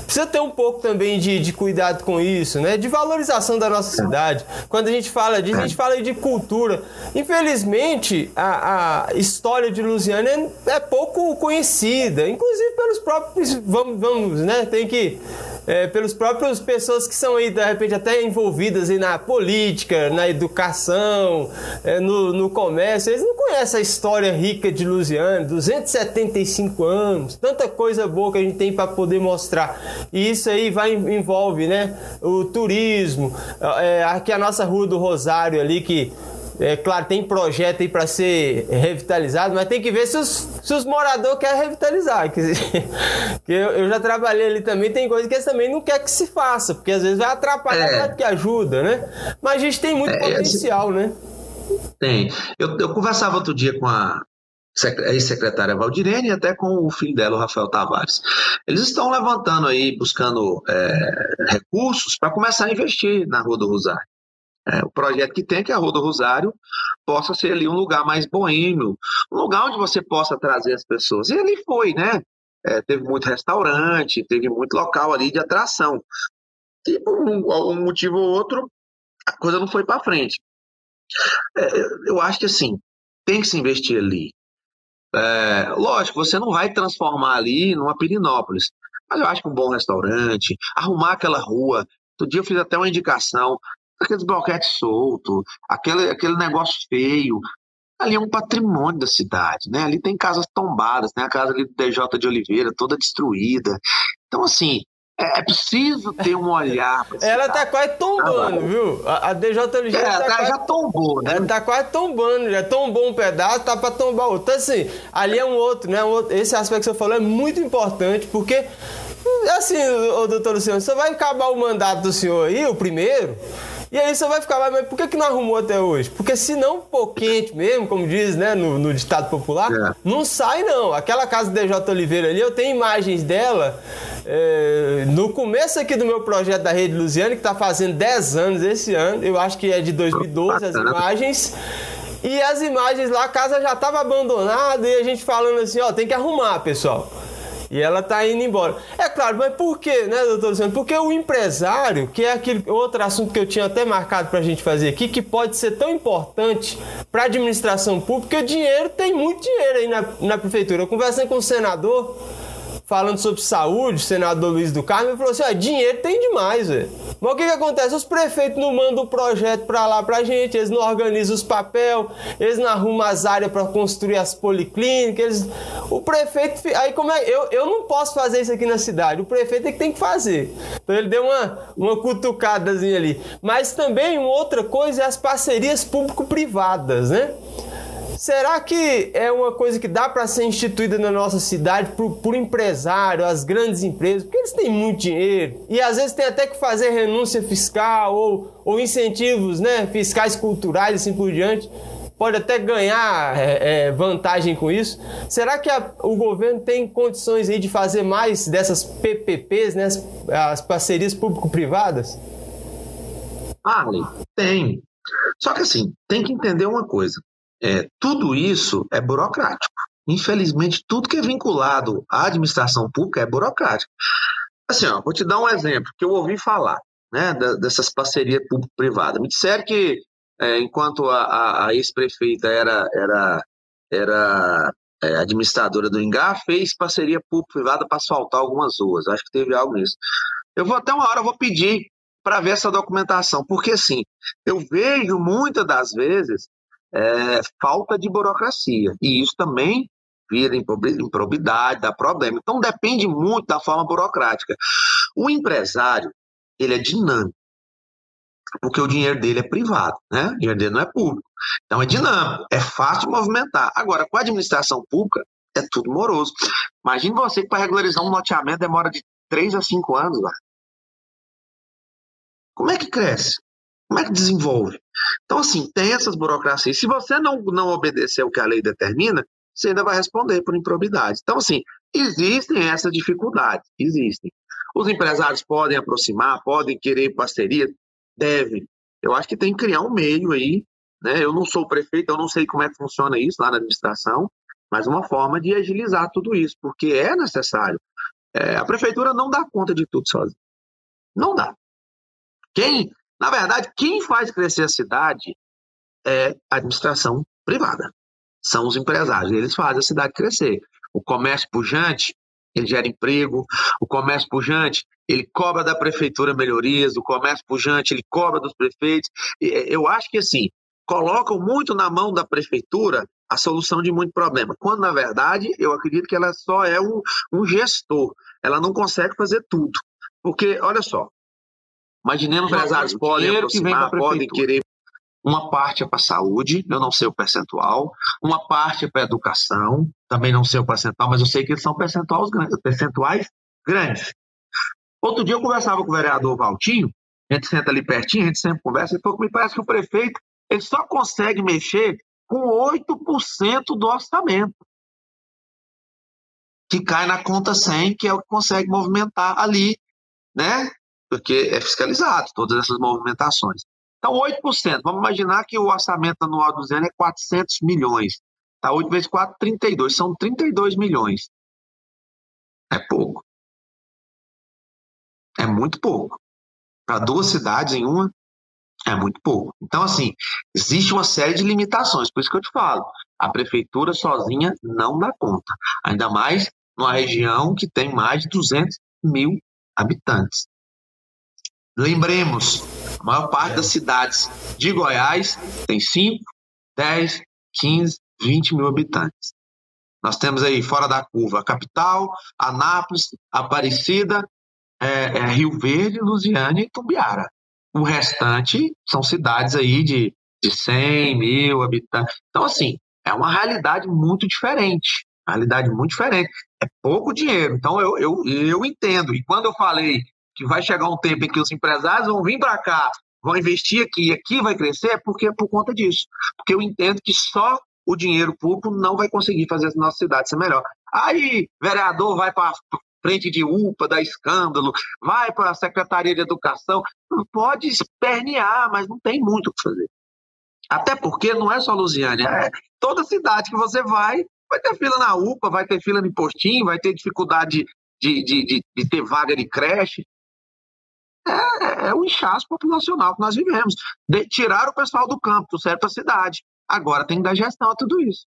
precisa ter um pouco também de, de cuidado com isso, né? De valorização da nossa cidade. Quando a gente fala disso, a gente fala de cultura. Infelizmente, a, a história de Lusiana é, é pouco conhecida, inclusive pelos próprios. Vamos, vamos né? Tem que é, pelos próprios pessoas que são aí, de repente, até envolvidas aí na política, na educação, é, no, no comércio. Eles não conhecem a história rica de Lusiana, 275 anos, tanta coisa boa que a gente tem para poder mostrar. E isso aí vai envolve, né, o turismo, é, aqui a nossa Rua do Rosário ali, que é claro, tem projeto aí para ser revitalizado, mas tem que ver se os, se os moradores querem revitalizar. Que, que eu, eu, já trabalhei ali também, tem coisa que eles também não querem que se faça, porque às vezes vai atrapalhar é. que ajuda, né? Mas a gente tem muito é, potencial, né? Tem. Eu, eu conversava outro dia com a ex-secretária Valdirene e até com o filho dela, o Rafael Tavares. Eles estão levantando aí, buscando é, recursos para começar a investir na Rua do Rosário. É, o projeto que tem, que é a Rua do Rosário, possa ser ali um lugar mais boêmio, um lugar onde você possa trazer as pessoas. E ali foi, né? É, teve muito restaurante, teve muito local ali de atração. E por um, algum motivo ou outro, a coisa não foi para frente. É, eu acho que assim, tem que se investir ali. É, lógico, você não vai transformar ali numa Pirinópolis, mas eu acho que um bom restaurante, arrumar aquela rua. Outro dia eu fiz até uma indicação aqueles bloquetes soltos, aquele, aquele negócio feio. Ali é um patrimônio da cidade, né? Ali tem casas tombadas, tem a casa ali do DJ de Oliveira toda destruída. Então, assim, é, é preciso ter um olhar. Ela tá quase tombando, ah, viu? A, a DJ Oliveira é, tá quase... já tombou, né? Ela tá quase tombando, já tombou um pedaço, tá para tombar outro. Então, assim, ali é um outro, né? Um outro, esse aspecto que você falou é muito importante, porque, assim, o doutor Luciano, você vai acabar o mandato do senhor aí, o primeiro. E aí você vai ficar, mas por que, que não arrumou até hoje? Porque se não pôr quente mesmo, como diz né, no, no ditado popular, é. não sai não. Aquela casa do DJ Oliveira ali, eu tenho imagens dela é, no começo aqui do meu projeto da Rede Luziane, que está fazendo 10 anos esse ano, eu acho que é de 2012 as imagens. E as imagens lá, a casa já estava abandonada e a gente falando assim, ó, tem que arrumar, pessoal. E ela está indo embora. É claro, mas por quê, né, doutor Luciano? Porque o empresário, que é aquele outro assunto que eu tinha até marcado para a gente fazer aqui, que pode ser tão importante para a administração pública, o dinheiro tem muito dinheiro aí na, na prefeitura. Eu conversei com o senador falando sobre saúde, o senador Luiz do Carmo, falou assim: ó, dinheiro tem demais, velho. Mas o que, que acontece? Os prefeitos não mandam o projeto para lá pra gente, eles não organizam os papel, eles não arrumam as áreas para construir as policlínicas, eles... o prefeito. Aí como é. Eu, eu não posso fazer isso aqui na cidade, o prefeito é que tem que fazer. Então ele deu uma, uma cutucadazinha ali. Mas também uma outra coisa é as parcerias público-privadas, né? Será que é uma coisa que dá para ser instituída na nossa cidade por, por empresário, as grandes empresas? Porque eles têm muito dinheiro e às vezes tem até que fazer renúncia fiscal ou, ou incentivos né, fiscais culturais e assim por diante. Pode até ganhar é, é, vantagem com isso. Será que a, o governo tem condições aí de fazer mais dessas PPPs, né, as, as parcerias público-privadas? Ah, tem. Só que assim, tem que entender uma coisa. É, tudo isso é burocrático. Infelizmente, tudo que é vinculado à administração pública é burocrático. Assim, ó, vou te dar um exemplo que eu ouvi falar né, dessas parcerias público-privadas. Me disseram que é, enquanto a, a, ex-prefeita era, era, era é, administradora do Engar, fez parceria público-privada para asfaltar algumas ruas. Acho que teve algo nisso. Eu vou até uma hora, vou pedir para ver essa documentação, porque assim, eu vejo muitas das vezes é, falta de burocracia. E isso também vira improbidade, dá problema. Então depende muito da forma burocrática. O empresário, ele é dinâmico, porque o dinheiro dele é privado, né? O dinheiro dele não é público. Então é dinâmico, é fácil de movimentar. Agora, com a administração pública, é tudo moroso. Imagine você que para regularizar um loteamento demora de 3 a 5 anos lá. Como é que cresce? Como é que desenvolve? Então, assim, tem essas burocracias. Se você não, não obedecer o que a lei determina, você ainda vai responder por improbidade. Então, assim, existem essas dificuldades, existem. Os empresários podem aproximar, podem querer parceria, devem. Eu acho que tem que criar um meio aí, né? Eu não sou prefeito, eu não sei como é que funciona isso lá na administração, mas uma forma de agilizar tudo isso, porque é necessário. É, a prefeitura não dá conta de tudo sozinha. Não dá. Quem, na verdade, quem faz crescer a cidade é a administração privada. São os empresários, eles fazem a cidade crescer. O comércio pujante, ele gera emprego. O comércio pujante, ele cobra da prefeitura melhorias. O comércio pujante, ele cobra dos prefeitos. Eu acho que, assim, colocam muito na mão da prefeitura a solução de muito problema, quando na verdade eu acredito que ela só é um, um gestor, ela não consegue fazer tudo. Porque, olha só, imaginemos empresários podem aproximar, podem querer uma parte é para a saúde, eu não sei o percentual, uma parte é para a educação, também não sei o percentual, mas eu sei que eles são percentuais grandes. Percentuais grandes. Outro dia eu conversava com o vereador Valtinho, a gente senta ali pertinho, a gente sempre conversa, e falou que me parece que o prefeito ele só consegue mexer com 8% do orçamento. Que cai na conta 100, que é o que consegue movimentar ali, né? Porque é fiscalizado todas essas movimentações. Então, 8%. Vamos imaginar que o orçamento anual do Zeno é 400 milhões. Tá? 8 vezes 4, 32. São 32 milhões. É pouco. É muito pouco. Para duas cidades em uma, é muito pouco. Então, assim, existe uma série de limitações, por isso que eu te falo. A prefeitura sozinha não dá conta. Ainda mais numa região que tem mais de 200 mil habitantes. Lembremos, a maior parte das cidades de Goiás tem 5, 10, 15, 20 mil habitantes. Nós temos aí fora da curva a capital, Anápolis, Aparecida, é, é Rio Verde, Lusiânia e Tumbiara. O restante são cidades aí de, de 100 mil habitantes. Então, assim, é uma realidade muito diferente. Uma realidade muito diferente. É pouco dinheiro. Então, eu, eu, eu entendo. E quando eu falei que vai chegar um tempo em que os empresários vão vir para cá, vão investir aqui e aqui vai crescer, é porque por conta disso. Porque eu entendo que só o dinheiro público não vai conseguir fazer a nossa cidade ser melhor. Aí, vereador vai para frente de UPA, da escândalo, vai para a Secretaria de Educação. Pode espernear, mas não tem muito o que fazer. Até porque não é só Lusiânia, é toda cidade que você vai, vai ter fila na UPA, vai ter fila no postinho, vai ter dificuldade de, de, de, de ter vaga de creche. É, é o inchaço populacional que nós vivemos. De, tirar o pessoal do campo, do certo a cidade. Agora tem que dar gestão a tudo isso.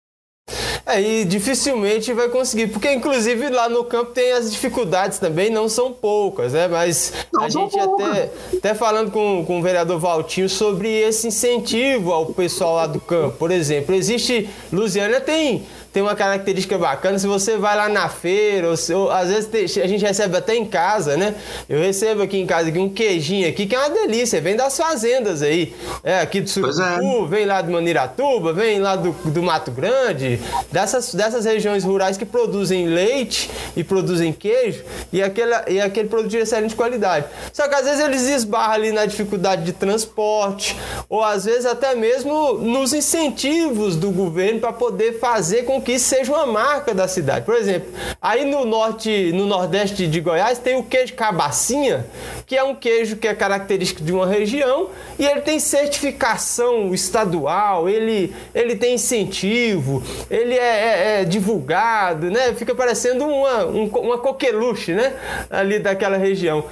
É, e dificilmente vai conseguir, porque inclusive lá no campo tem as dificuldades também, não são poucas, né? Mas não a gente até, até falando com, com o vereador Valtinho sobre esse incentivo ao pessoal lá do campo. Por exemplo, existe. Lusiana tem tem uma característica bacana. Se você vai lá na feira, ou, ou às vezes a gente recebe até em casa, né? Eu recebo aqui em casa aqui, um queijinho aqui, que é uma delícia, vem das fazendas aí. É, aqui do Surucu, é. vem lá do Maniratuba, vem lá do, do Mato Grande, dessas, dessas regiões rurais que produzem leite e produzem queijo e aquele, e aquele produto de excelente qualidade. Só que às vezes eles esbarram ali na dificuldade de transporte, ou às vezes até mesmo nos incentivos do governo para poder fazer com que isso seja uma marca da cidade. Por exemplo, aí no norte, no nordeste de Goiás tem o queijo cabacinha, que é um queijo que é característico de uma região e ele tem certificação estadual, ele, ele tem incentivo, ele é, é, é divulgado, né? Fica parecendo uma, um, uma coqueluche, né? Ali daquela região.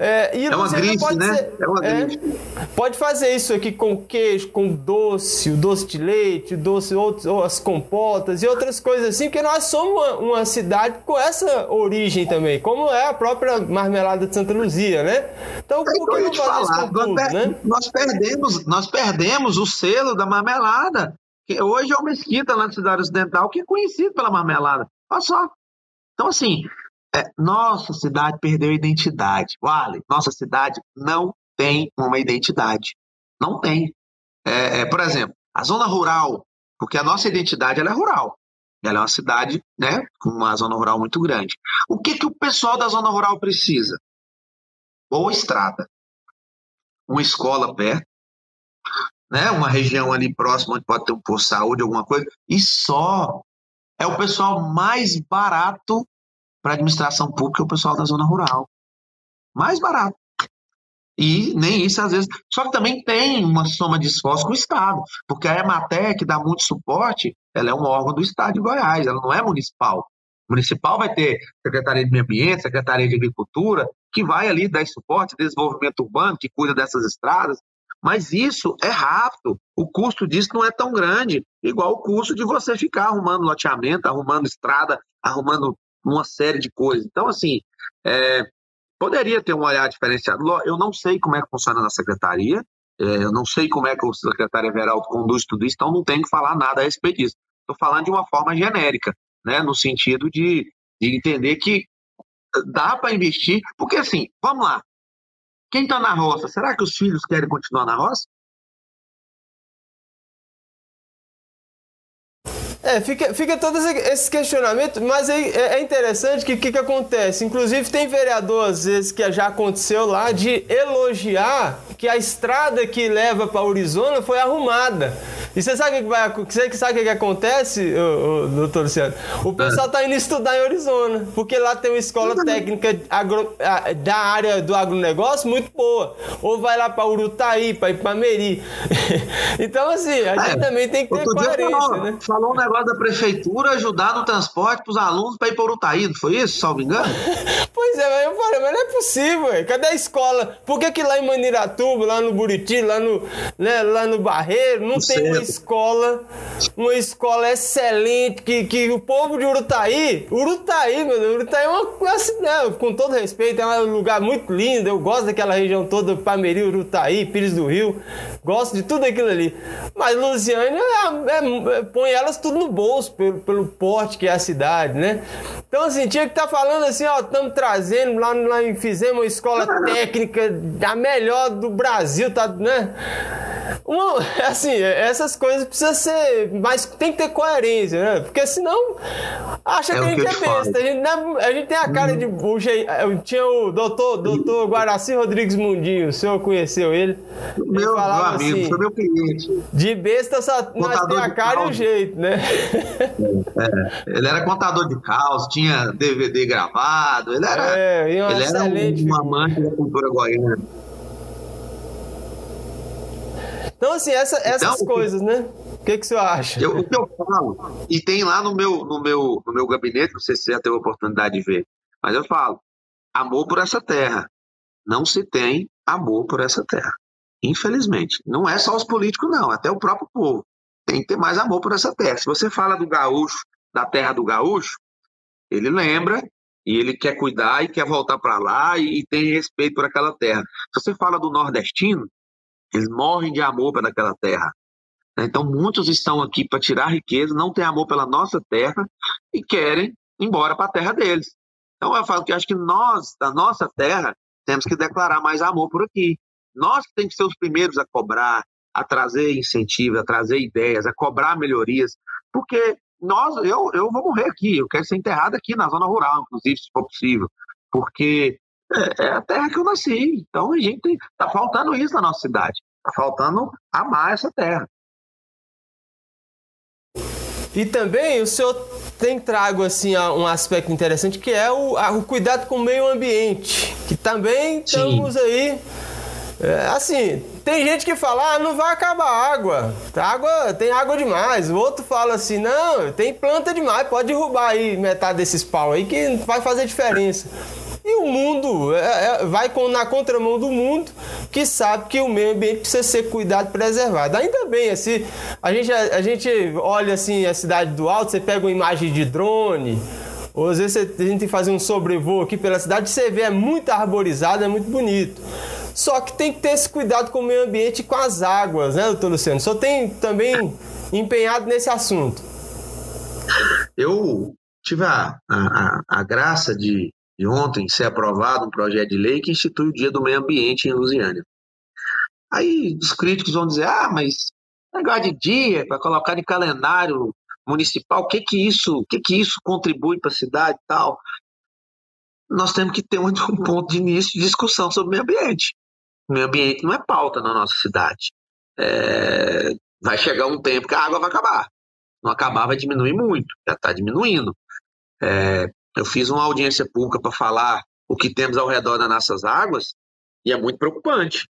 É, e é uma grife, pode né? Ser, é uma é, grife. pode fazer isso aqui com queijo, com doce, o doce de leite, o doce, outros, ou as compotas e outras coisas assim, porque nós somos uma, uma, cidade com essa origem também, como é a própria marmelada de Santa Luzia, né? Então, por que não fazer isso com tudo, nós, né? Nós perdemos, nós perdemos o selo da marmelada. Que hoje é uma mesquita lá na cidade ocidental que é conhecido pela marmelada. Olha só. Então, assim, é, nossa cidade perdeu a identidade. Vale, nossa cidade não tem uma identidade. Não tem. É, é, por exemplo, a zona rural, porque a nossa identidade ela é rural. Ela é uma cidade né, com uma zona rural muito grande. O que, que o pessoal da zona rural precisa? Boa estrada, uma escola perto, né? Uma região ali próxima onde pode ter um posto de saúde, alguma coisa, e só é o pessoal mais barato para administração pública, é o pessoal da zona rural. Mais barato. E nem isso às vezes. Só que também tem uma soma de esforço com o Estado, porque a Emater, que dá muito suporte, ela é um órgão do Estado de Goiás, ela não é municipal. Municipal vai ter Secretaria de Meio Ambiente, Secretaria de Agricultura, que vai ali dar suporte, desenvolvimento urbano, que cuida dessas estradas, mas isso é rápido. O custo disso não é tão grande, igual o custo de você ficar arrumando loteamento, arrumando estrada, arrumando uma série de coisas. Então, assim, é, poderia ter um olhar diferenciado. Eu não sei como é que funciona na secretaria, é, eu não sei como é que o secretário Everaldo conduz tudo isso, então não tenho que falar nada a respeito disso. Estou falando de uma forma genérica, né, no sentido de, de entender que dá para investir, porque assim, vamos lá, quem está na roça, será que os filhos querem continuar na roça? É, fica, fica todo esse questionamento, mas é, é interessante que o que, que acontece? Inclusive, tem vereador, às vezes, que já aconteceu lá, de elogiar que a estrada que leva para Arizona foi arrumada. E você sabe o que, vai, você sabe o que acontece, ô, ô, doutor Luciano? O pessoal está indo estudar em Arizona, porque lá tem uma escola técnica agro, da área do agronegócio muito boa. Ou vai lá para Urutaí, para Ipameri. então, assim, a gente é, também tem que ter coerência, falou, né? Falou um negócio da prefeitura ajudar no transporte para os alunos para ir para Urutaí, não foi isso, salvo engano? pois é, mas eu falei, mas não é possível, cadê a escola? Por que, que lá em Maniratuba, lá no Buriti, lá no, né, lá no Barreiro, não tem uma escola, uma escola excelente, que, que o povo de Urutaí, Urutaí, meu Deus, Urutaí é uma, né, com todo respeito, é um lugar muito lindo, eu gosto daquela região toda, Pameri, Urutaí, Pires do Rio, gosto de tudo aquilo ali. Mas Lusiânia é, é, põe elas tudo no bolso, pelo, pelo porte que é a cidade, né? Então, assim, tinha que estar tá falando assim, ó, estamos trazendo, lá, lá fizemos uma escola técnica, a melhor do Brasil, tá, né? Uma, assim, essas coisas precisam ser. Mas tem que ter coerência, né? Porque senão acha é que a gente é besta. A gente, é, a gente, tem a cara uhum. de. Eu tinha o doutor, doutor Guaraci Rodrigues Mundinho, o senhor conheceu ele? Meu, ele meu amigo, assim, meu cliente. De besta só nós tem a cara e o jeito, né? É, ele era contador de caos, tinha DVD gravado, ele era, é, ele era um, um amante da cultura goiana. Então, assim, essa, essas então, coisas, né? O que, que você acha? Eu, o que eu falo, e tem lá no meu, no, meu, no meu gabinete, não sei se você já teve a oportunidade de ver, mas eu falo, amor por essa terra. Não se tem amor por essa terra. Infelizmente. Não é só os políticos, não, até o próprio povo. Tem que ter mais amor por essa terra. Se você fala do gaúcho, da terra do gaúcho, ele lembra e ele quer cuidar e quer voltar para lá e, e, tem respeito por aquela terra. Se você fala do nordestino, eles morrem de amor pelaquela terra. Então, muitos estão aqui para tirar riqueza, não têm amor pela nossa terra e querem ir embora para a terra deles. Então, eu falo que acho que nós, da nossa terra, temos que declarar mais amor por aqui. Nós temos que ser os primeiros a cobrar, a trazer incentivos, a trazer ideias, a cobrar melhorias, porque nós, eu, eu vou morrer aqui, eu quero ser enterrado aqui na zona rural, inclusive, se for possível, porque é, é a terra que eu nasci. Então a gente está faltando isso na nossa cidade. Está faltando amar essa terra. E também o senhor tem trago assim um aspecto interessante que é o, o cuidado com o meio ambiente, que também estamos Sim. aí é, assim, tem gente que fala, ah, não vai acabar a água. água. Tem água demais. O outro fala assim, não, tem planta demais, pode derrubar aí metade desses pau aí que vai fazer diferença. E o mundo é, é, vai com, na contramão do mundo que sabe que o meio ambiente precisa ser cuidado, preservado. Ainda bem, assim, a gente, a, a gente olha assim a cidade do alto, você pega uma imagem de drone, ou às vezes a gente tem que fazer um sobrevoo aqui pela cidade, você vê, é muito arborizado, é muito bonito. Só que tem que ter esse cuidado com o meio ambiente e com as águas, né, doutor Luciano? Só tem também empenhado nesse assunto. Eu tive a, a, a graça de de ontem ser aprovado um projeto de lei que institui o Dia do Meio Ambiente em Lusiânia. Aí os críticos vão dizer: ah, mas negócio de dia para colocar em calendário municipal, o que que isso, que que isso contribui para a cidade e tal? Nós temos que ter um, ponto de início de discussão sobre o meio ambiente. Meio ambiente não é pauta na nossa cidade. é, vai chegar um tempo que a água vai acabar. Não acabar, vai diminuir muito, já está diminuindo. É, eu fiz uma audiência pública para falar o que temos ao redor das nossas águas e é muito preocupante,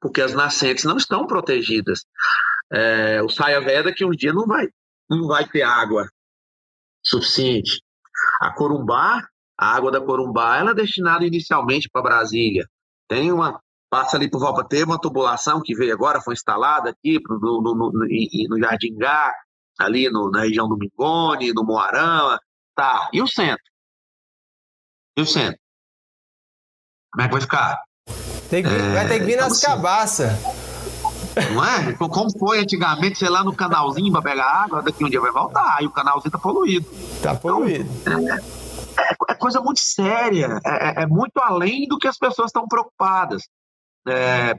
porque as nascentes não estão protegidas. É, o Saia Veda que um dia não vai, não vai ter água suficiente. A Corumbá, a água da Corumbá, ela é destinada inicialmente para Brasília. Tem uma passa ali por Valpa, teve uma tubulação que veio agora, foi instalada aqui no, no, no, no Jardim Gá, ali no, na região do Mingone, no Moarama, tá. E o centro? E o centro? Como é que vai ficar? Tem que, é, vai ter que vir nas assim, cabaças. Não é? Como foi antigamente, sei lá, no canalzinho para pegar água, daqui um dia vai voltar, e o canalzinho tá poluído. Tá poluído. Então, é, é, é, coisa muito séria, é, é, é, muito além do que as pessoas estão preocupadas. É,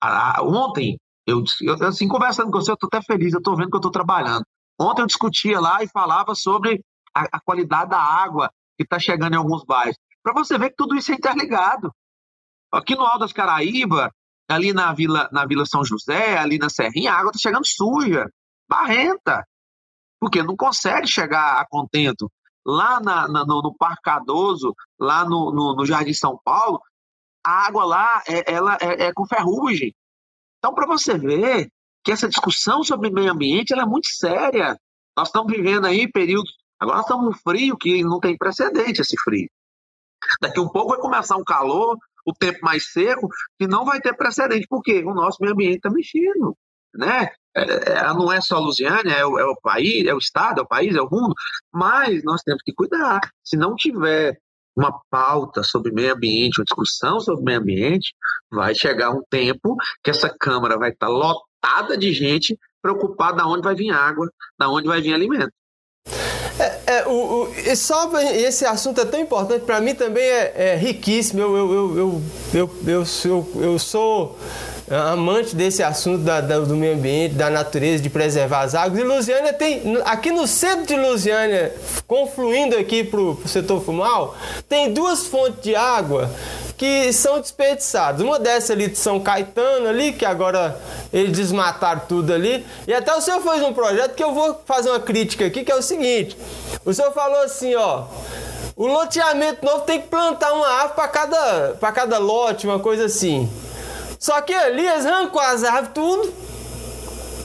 a, a, ontem, eu, eu, assim, conversando com você, eu estou até feliz, eu estou vendo que eu estou trabalhando. Ontem eu discutia lá e falava sobre a, a qualidade da água que está chegando em alguns bairros. Para você ver que tudo isso é interligado. Aqui no Alto das Caraíba, ali na Vila, na Vila São José, ali na Serrinha, a água está chegando suja, barrenta, porque não consegue chegar a contento. Lá na, na, no, no Parque Cardoso, lá no, no, no Jardim São Paulo, a água lá é, ela é, é com ferrugem. Então, para você ver que essa discussão sobre meio ambiente ela é muito séria. Nós estamos vivendo aí períodos. Agora estamos num frio que não tem precedente esse frio. Daqui um pouco vai começar um calor, o tempo mais seco, que não vai ter precedente, porque o nosso meio ambiente está mexendo. Né? É, é, não é só a Lusiânia, é o, é o país, é o Estado, é o país, é o mundo, mas nós temos que cuidar. Se não tiver uma pauta sobre meio ambiente, uma discussão sobre meio ambiente, vai chegar um tempo que essa Câmara vai estar lotada de gente preocupada de onde vai vir água, de onde vai vir alimento. É, é, o, o, só esse assunto é tão importante, para mim também é, é riquíssimo. Eu, eu, eu, eu, eu, eu, eu, eu sou amante desse assunto da, da, do meio ambiente, da natureza, de preservar as águas. E Lusiânia tem, aqui no centro de Lusiânia, confluindo aqui para o setor fumal, tem duas fontes de água que são desperdiçadas. Uma dessa ali de São Caetano ali, que agora eles desmataram tudo ali. E até o senhor fez um projeto que eu vou fazer uma crítica aqui, que é o seguinte. O senhor falou assim, ó, o loteamento novo tem que plantar uma árvore para cada, cada lote, uma coisa assim. Só que ali eles arrancam as árvores tudo.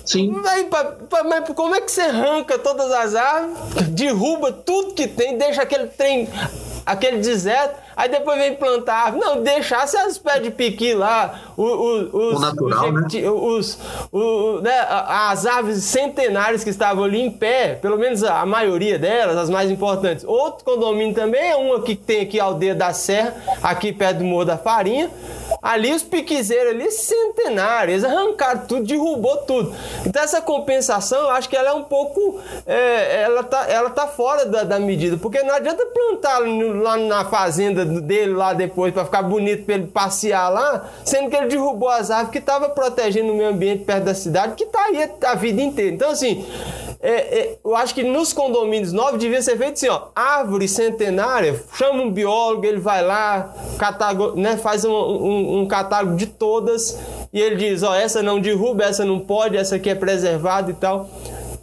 Sim. Aí, pra, pra, mas como é que você arranca todas as árvores, derruba tudo que tem, deixa aquele trem, aquele deserto, aí depois vem plantar árvore? Não, deixasse as pés de piqui lá, os, os, o natural, os, né? os, os né, as árvores centenárias que estavam ali em pé, pelo menos a maioria delas, as mais importantes. Outro condomínio também é um aqui que tem aqui a aldeia da Serra, aqui perto do Morro da Farinha. Ali os piquezeiros ali centenários, eles arrancaram tudo, derrubou tudo. Então essa compensação, eu acho que ela é um pouco, é, ela, tá, ela tá fora da, da, medida, porque não adianta plantar lá na fazenda dele lá depois para ficar bonito para ele passear lá, sendo que ele derrubou as árvores que estavam protegendo o meio ambiente perto da cidade, que está aí a vida inteira. Então assim, é, é, eu acho que nos condomínios novos devia ser feito assim, ó, árvore centenária, chama um biólogo, ele vai lá, catálogo, né, faz um, um, um, catálogo de todas e ele diz, ó, essa não derruba, essa não pode, essa aqui é preservada e tal.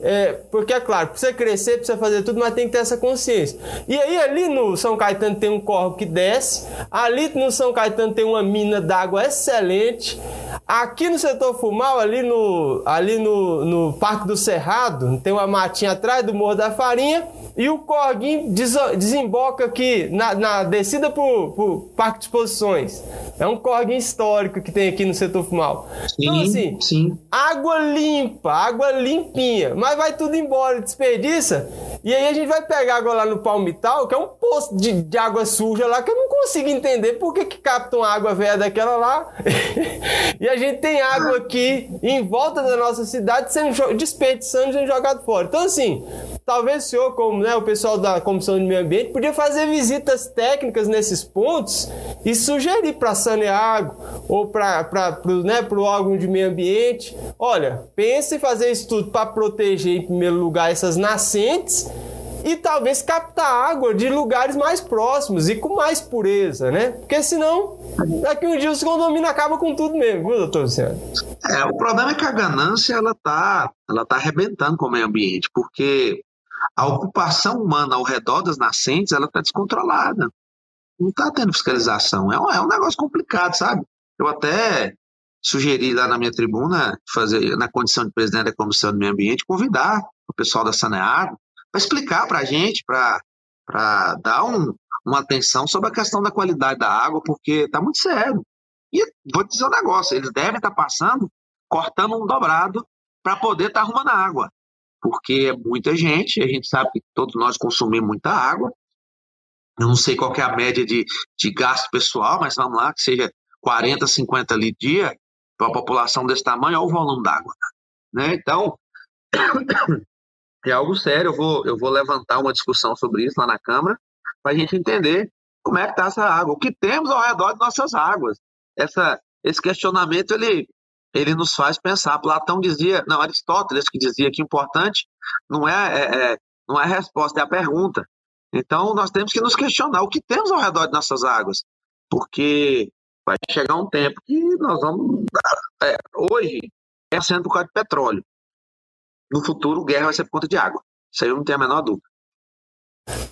É, porque é claro, você crescer, precisa fazer tudo, mas tem que ter essa consciência. E aí ali no São Caetano tem um córrego que desce, ali no São Caetano tem uma mina d'água excelente. Aqui no setor Fumal, ali no, ali no, no Parque do Cerrado, tem uma matinha atrás do Morro da Farinha. E o Corguinho desemboca aqui na, na descida para o Parque de Exposições. É um corguinho histórico que tem aqui no setor Fumal. Sim, então, assim, sim. água limpa, água limpinha, mas vai tudo embora, desperdiça. E aí a gente vai pegar água lá no Palmital, que é um poço de, de água suja lá, que eu não consigo entender por que, que captam água velha daquela lá. e a gente tem água aqui em volta da nossa cidade sendo desperdiçando, sendo jogado fora. Então, assim, talvez o senhor, como né, o pessoal da Comissão de Meio Ambiente, podia fazer visitas técnicas nesses pontos e sugerir para a Saneago ou para o né, órgão de meio ambiente: olha, pense em fazer estudo para proteger, em primeiro lugar, essas nascentes e talvez captar água de lugares mais próximos e com mais pureza, né? Porque senão, daqui um dia os condomínios acabam com tudo mesmo, viu, doutor Luciano? É, o problema é que a ganância ela está ela tá arrebentando com o meio ambiente, porque a ocupação humana ao redor das nascentes ela está descontrolada. Não está tendo fiscalização. É um, é um negócio complicado, sabe? Eu até sugeri lá na minha tribuna, fazer na condição de presidente da Comissão do Meio Ambiente, convidar o pessoal da Saneago para explicar para a gente, para dar um, uma atenção sobre a questão da qualidade da água, porque está muito sério. E vou dizer um negócio, eles devem estar tá passando, cortando um dobrado para poder estar tá arrumando água. Porque é muita gente, a gente sabe que todos nós consumimos muita água. Eu não sei qual é a média de, de gasto pessoal, mas vamos lá, que seja 40, 50 litros dia, para a população desse tamanho, olha o volume d'água. Né? Então, é algo sério. Eu vou, eu vou levantar uma discussão sobre isso lá na Câmara, para a gente entender como é que está essa água, o que temos ao redor de nossas águas. Essa, esse questionamento ele, ele nos faz pensar. Platão dizia, não, Aristóteles que dizia que importante não é, é, é não é a resposta, é a pergunta. Então, nós temos que nos questionar o que temos ao redor de nossas águas, porque vai chegar um tempo que nós vamos. É, hoje é sendo por causa de petróleo. No futuro, guerra vai ser por conta de água. Isso aí eu não tenho a menor dúvida.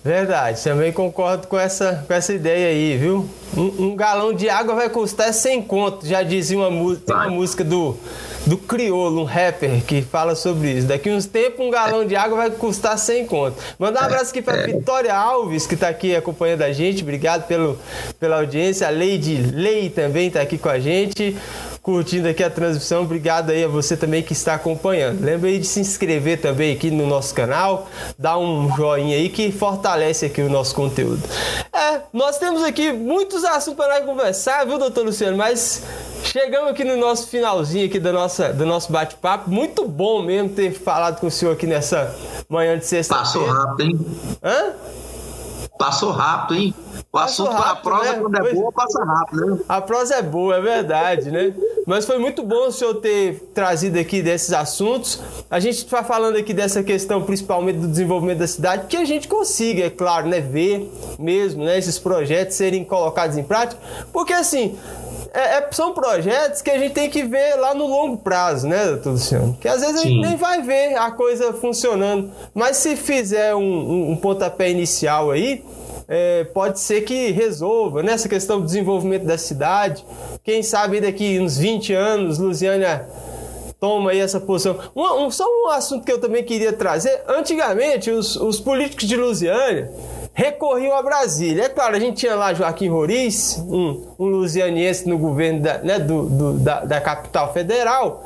Verdade, também concordo com essa, com essa ideia aí, viu? Um, um galão de água vai custar 100 conto, já dizia uma uma música do, do Criolo, um rapper, que fala sobre isso. Daqui uns tempos, um galão de água vai custar 100 conto. Mandar um é, abraço aqui para é. Vitória Alves, que está aqui acompanhando a gente. Obrigado pelo, pela audiência. A Lady Lei também está aqui com a gente curtindo aqui a transmissão. Obrigado aí a você também que está acompanhando. Lembra aí de se inscrever também aqui no nosso canal, dar um joinha aí que fortalece aqui o nosso conteúdo. É, nós temos aqui muitos assuntos para conversar, viu, doutor Luciano? Mas chegamos aqui no nosso finalzinho aqui da nossa, do nosso bate-papo. Muito bom mesmo ter falado com o senhor aqui nessa manhã de sexta-feira. Passou rápido, hein? Hã? Passou rápido, hein? O assunto para a prosa, né? quando é boa, passa rápido, né? A prosa é boa, é verdade, né? Mas foi muito bom o senhor ter trazido aqui desses assuntos. A gente está falando aqui dessa questão, principalmente do desenvolvimento da cidade, que a gente consiga, é claro, né, ver mesmo né, esses projetos serem colocados em prática. Porque, assim, é, é, são projetos que a gente tem que ver lá no longo prazo, né, doutor Luciano? Que às vezes Sim. a gente nem vai ver a coisa funcionando. Mas se fizer um, um, um pontapé inicial aí, é, pode ser que resolva nessa né, questão do desenvolvimento da cidade. Quem sabe daqui uns 20 anos, Lusiana toma aí essa posição. Um, um, só um assunto que eu também queria trazer. Antigamente, os, os políticos de Lusiana recorriam a Brasília. É claro, a gente tinha lá Joaquim Roriz, um, um lusianiense no governo da, né, do, do, da, da capital federal.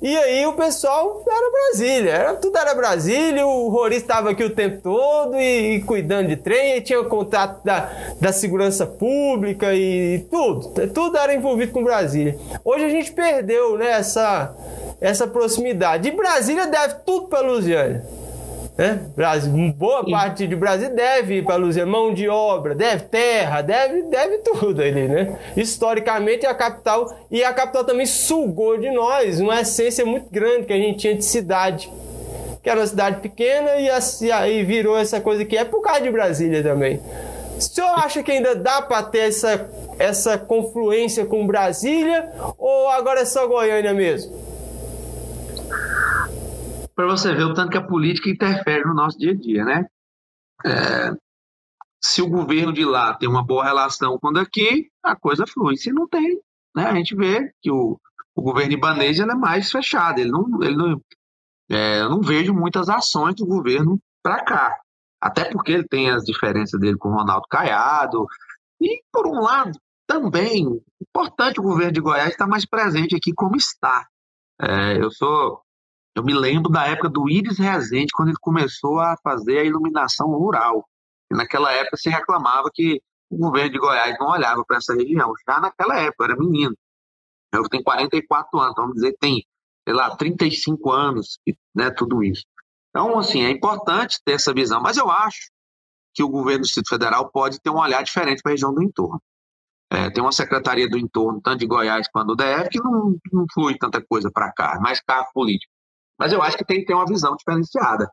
E aí o pessoal era Brasília, era, tudo era Brasília, o Roriz estava aqui o tempo todo e, e, cuidando de trem, e tinha o contato da, da segurança pública e, e tudo, tudo era envolvido com Brasília. Hoje a gente perdeu né, essa, essa proximidade. E Brasília deve tudo para Lusiana. Né? Brasil, boa Sim. parte de Brasil deve ir para Luzia, mão de obra, deve terra, deve, deve tudo ali, né? Historicamente a capital e a capital também sugou de nós uma essência muito grande que a gente tinha de cidade, que era uma cidade pequena e aí virou essa coisa que é por causa de Brasília também. O senhor acha que ainda dá para ter essa, essa confluência com Brasília ou agora é só Goiânia mesmo? Para você ver o tanto que a política interfere no nosso dia a dia, né? É, se o governo de lá tem uma boa relação com daqui, a coisa flui. Se não tem, né, a gente vê que o, o governo ibanês ele é mais fechado. Ele não, ele não, é, eu não vejo muitas ações do governo para cá. Até porque ele tem as diferenças dele com o Ronaldo Caiado. E, por um lado, também, importante o governo de Goiás estar mais presente aqui como está. É, eu sou eu me lembro da época do Iris Rezende, quando ele começou a fazer a iluminação rural. E naquela época se reclamava que o governo de Goiás não olhava para essa região. Já naquela época, eu era menino. Eu tenho 44 anos, vamos dizer, tem, sei lá, 35 anos, né, tudo isso. Então, assim, é importante ter essa visão, mas eu acho que o governo do Distrito Federal pode ter um olhar diferente para a região do entorno. É, tem uma secretaria do entorno, tanto de Goiás quanto do DF, que não, não flui tanta coisa para cá, mais carro político. Mas eu acho que tem que ter uma visão diferenciada.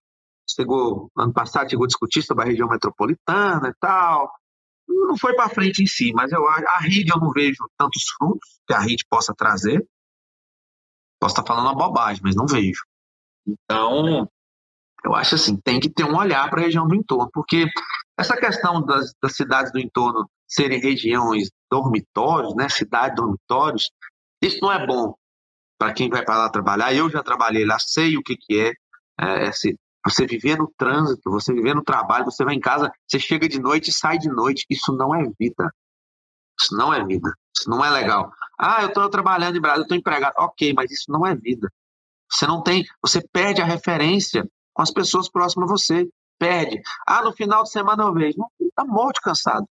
Chegou, ano passado, chegou a discutir sobre a região metropolitana e tal. Não foi para frente em si, mas eu, a rede eu não vejo tantos frutos que a rede possa trazer. Posso estar falando uma bobagem, mas não vejo. Então, eu acho assim, tem que ter um olhar para a região do entorno, porque essa questão das, das cidades do entorno serem regiões dormitórios, né, cidades dormitórios, isso não é bom para quem vai para lá trabalhar. Eu já trabalhei lá, sei o que, que é, é esse, você viver no trânsito, você viver no trabalho, você vai em casa, você chega de noite e sai de noite. Isso não é vida. Isso não é vida. Isso não é legal. Ah, eu estou trabalhando em Brasília, eu estou empregado. Ok, mas isso não é vida. Você não tem, você perde a referência com as pessoas próximas a você. Perde. Ah, no final de semana eu vejo. Está morto cansado.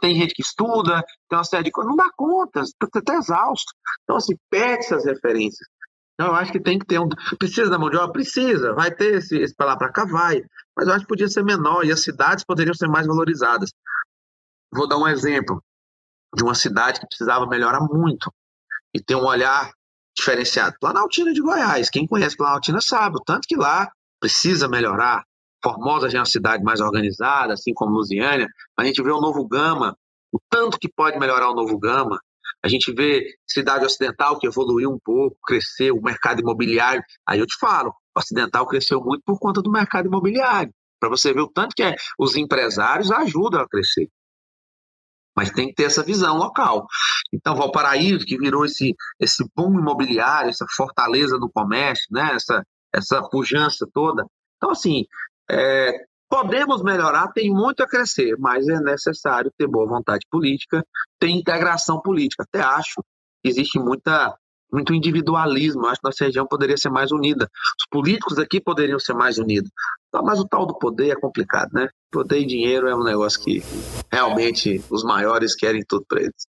Tem gente que estuda, tem uma série de coisas. Não dá conta, está até exausto. Então, assim, perde essas referências. Então, eu acho que tem que ter um. Precisa da mão de obra? Precisa. Vai ter esse, esse para lá para cá? Vai. Mas eu acho que podia ser menor e as cidades poderiam ser mais valorizadas. Vou dar um exemplo de uma cidade que precisava melhorar muito e ter um olhar diferenciado. Planaltina de Goiás. Quem conhece Planaltina sabe o tanto que lá precisa melhorar. Formosa já é uma cidade mais organizada, assim como Lusiânia. A gente vê o Novo Gama, o tanto que pode melhorar o Novo Gama. A gente vê cidade ocidental que evoluiu um pouco, cresceu, o mercado imobiliário. Aí eu te falo, o ocidental cresceu muito por conta do mercado imobiliário. Para você ver o tanto que é, os empresários ajudam a crescer. Mas tem que ter essa visão local. Então, Valparaíso, que virou esse, esse boom imobiliário, essa fortaleza do comércio, né? essa, essa pujança toda. Então, assim, é, podemos melhorar, tem muito a crescer, mas é necessário ter boa vontade política, ter integração política. Até acho que existe muita, muito individualismo. Acho que nossa região poderia ser mais unida. Os políticos aqui poderiam ser mais unidos. Mas o tal do poder é complicado, né? Poder e dinheiro é um negócio que realmente os maiores querem tudo para eles.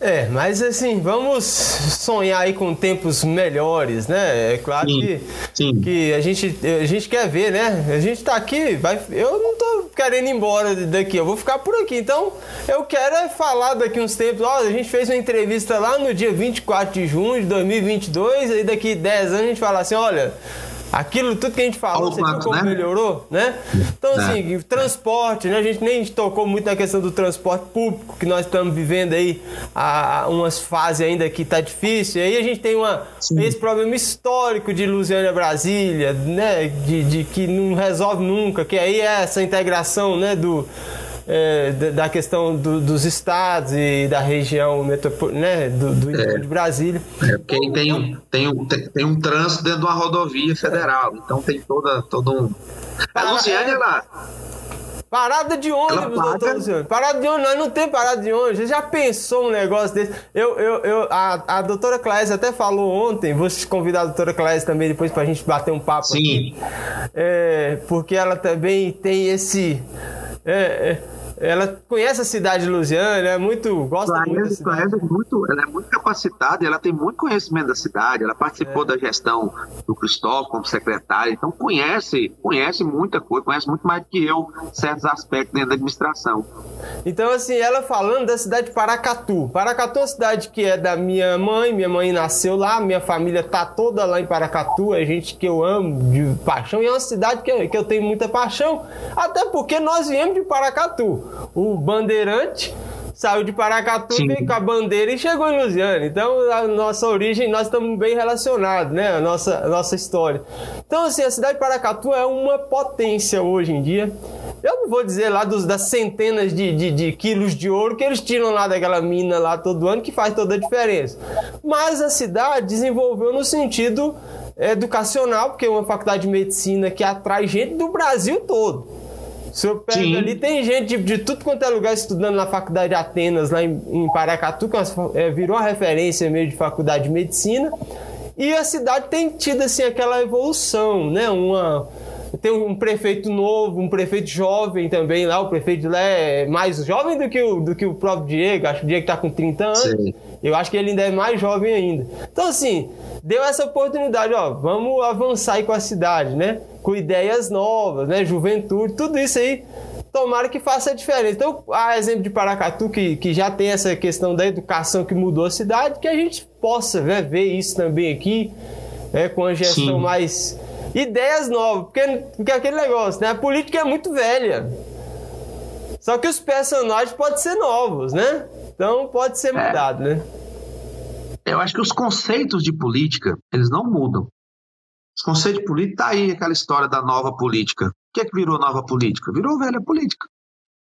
É, mas assim, vamos sonhar aí com tempos melhores, né? É claro sim, que, sim. que a, gente, a gente quer ver, né? A gente tá aqui, vai, eu não tô querendo ir embora daqui, eu vou ficar por aqui. Então, eu quero é falar daqui uns tempos. Ó, a gente fez uma entrevista lá no dia 24 de junho de 2022, aí daqui 10 anos a gente fala assim: olha aquilo tudo que a gente falou, você viu como né? melhorou, né? Então, é. assim, é. transporte, né? A gente nem tocou muito na questão do transporte público, que nós estamos vivendo aí a, umas fases ainda que tá difícil. E aí a gente tem uma, esse problema histórico de Lusiana Brasília, né? De, de que não resolve nunca, que aí é essa integração, né? Do é, da questão do, dos estados e da região né, do, do é. de Brasília. É, porque aí tem um, tem, um, tem, tem, um trânsito dentro de uma rodovia federal, então tem toda, todo um. A Luciane, ela. Parada de ônibus, doutor Luciano. Parada de ônibus, nós não tem parada de ônibus. Você já pensou um negócio desse? Eu, eu, eu, a, a doutora Clésia até falou ontem, vou convidar a doutora Clésia também depois pra gente bater um papo Sim. aqui. É, porque ela também tem esse. É, é, ela conhece a cidade de Lusiana, é muito. gosta conhece, muito, conhece muito. Ela é muito capacitada, ela tem muito conhecimento da cidade, ela participou é. da gestão do Cristóvão como secretária, então conhece, conhece muita coisa, conhece muito mais do que eu certos aspectos dentro da administração. Então, assim, ela falando da cidade de Paracatu. Paracatu é uma cidade que é da minha mãe, minha mãe nasceu lá, minha família tá toda lá em Paracatu, é gente que eu amo de paixão, e é uma cidade que eu, que eu tenho muita paixão, até porque nós viemos de Paracatu. O Bandeirante saiu de Paracatu, Sim. veio com a bandeira e chegou em Lusiana. Então, a nossa origem, nós estamos bem relacionados, né? A nossa, a nossa história. Então, assim, a cidade de Paracatu é uma potência hoje em dia. Eu não vou dizer lá dos, das centenas de, de, de, quilos de ouro que eles tiram lá daquela mina lá todo ano, que faz toda a diferença. Mas a cidade desenvolveu no sentido educacional, porque é uma faculdade de medicina que atrai gente do Brasil todo. Se eu pego Sim. ali, tem gente de, de, tudo quanto é lugar estudando na faculdade de Atenas, lá em, em Paracatu, que é, virou uma referência meio de faculdade de medicina. E a cidade tem tido assim aquela evolução, né? Uma tem um prefeito novo, um prefeito jovem também lá. O prefeito lá é mais jovem do que o, do que o próprio Diego. Acho que o Diego está com 30 anos. Sim. Eu acho que ele ainda é mais jovem ainda. Então, assim, deu essa oportunidade, ó, vamos avançar aí com a cidade, né? Com ideias novas, né? Juventude, tudo isso aí. Tomara que faça a diferença. Então, a exemplo de Paracatu, que, que já tem essa questão da educação que mudou a cidade, que a gente possa né, ver isso também aqui, né, com a gestão Sim. mais. Ideias novas, porque, porque aquele negócio, né? A política é muito velha. Só que os personagens podem ser novos, né? Então pode ser é. mudado, é. né? eu acho que os conceitos de política, eles não mudam. Os conceitos de política, tá aí aquela história da nova política. O que é que virou nova política? Virou velha política.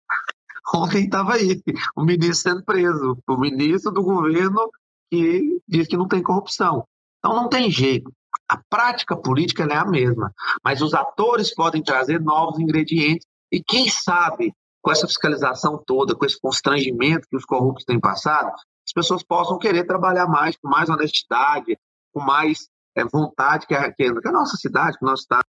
Ontem estava aí, o ministro sendo preso, o ministro do governo que diz que não tem corrupção. Então não tem jeito. A prática política é a mesma, mas os atores podem trazer novos ingredientes e quem sabe com essa fiscalização toda, com esse constrangimento que os corruptos têm passado, as pessoas possam querer trabalhar mais, com mais honestidade, com mais é, vontade que a, que a nossa cidade, que o nosso estado.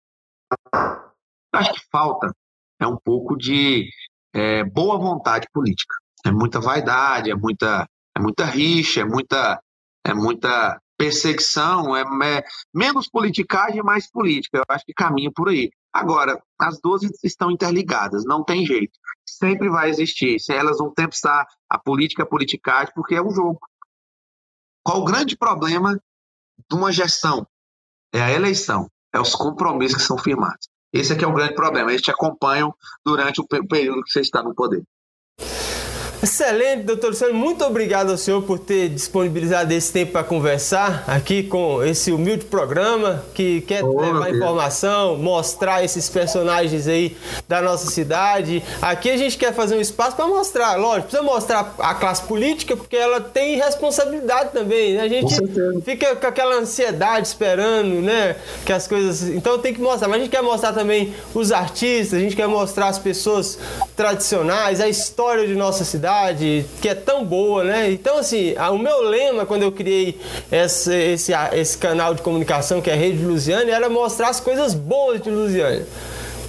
Acho que falta é um pouco de é, boa vontade política. É muita vaidade, é muita, é muita rixa, é muita, é muita perseguição, é, é menos politicagem mais política. Eu acho que caminha por aí. Agora, as duas estão interligadas, não tem jeito. Sempre vai existir. Se elas vão tempo estar a política, a politicagem, porque é um jogo. Qual o grande problema de uma gestão? É a eleição, é os compromissos que são firmados. Esse aqui é o grande problema. Eles te acompanham durante o período que você está no poder. Excelente, doutor Luciano. Muito obrigado ao senhor por ter disponibilizado esse tempo para conversar aqui com esse humilde programa que quer oh, levar informação, mostrar esses personagens aí da nossa cidade. Aqui a gente quer fazer um espaço para mostrar, lógico, precisa mostrar a classe política porque ela tem responsabilidade também. Né? A gente fica com aquela ansiedade esperando, né, que as coisas. Então tem que mostrar. Mas a gente quer mostrar também os artistas, a gente quer mostrar as pessoas tradicionais, a história de nossa cidade cidade, que é tão boa, né? Então, assim, o meu lema quando eu criei esse, esse, esse canal de comunicação, que é a Rede Lusiane, era mostrar as coisas boas de Lusiane.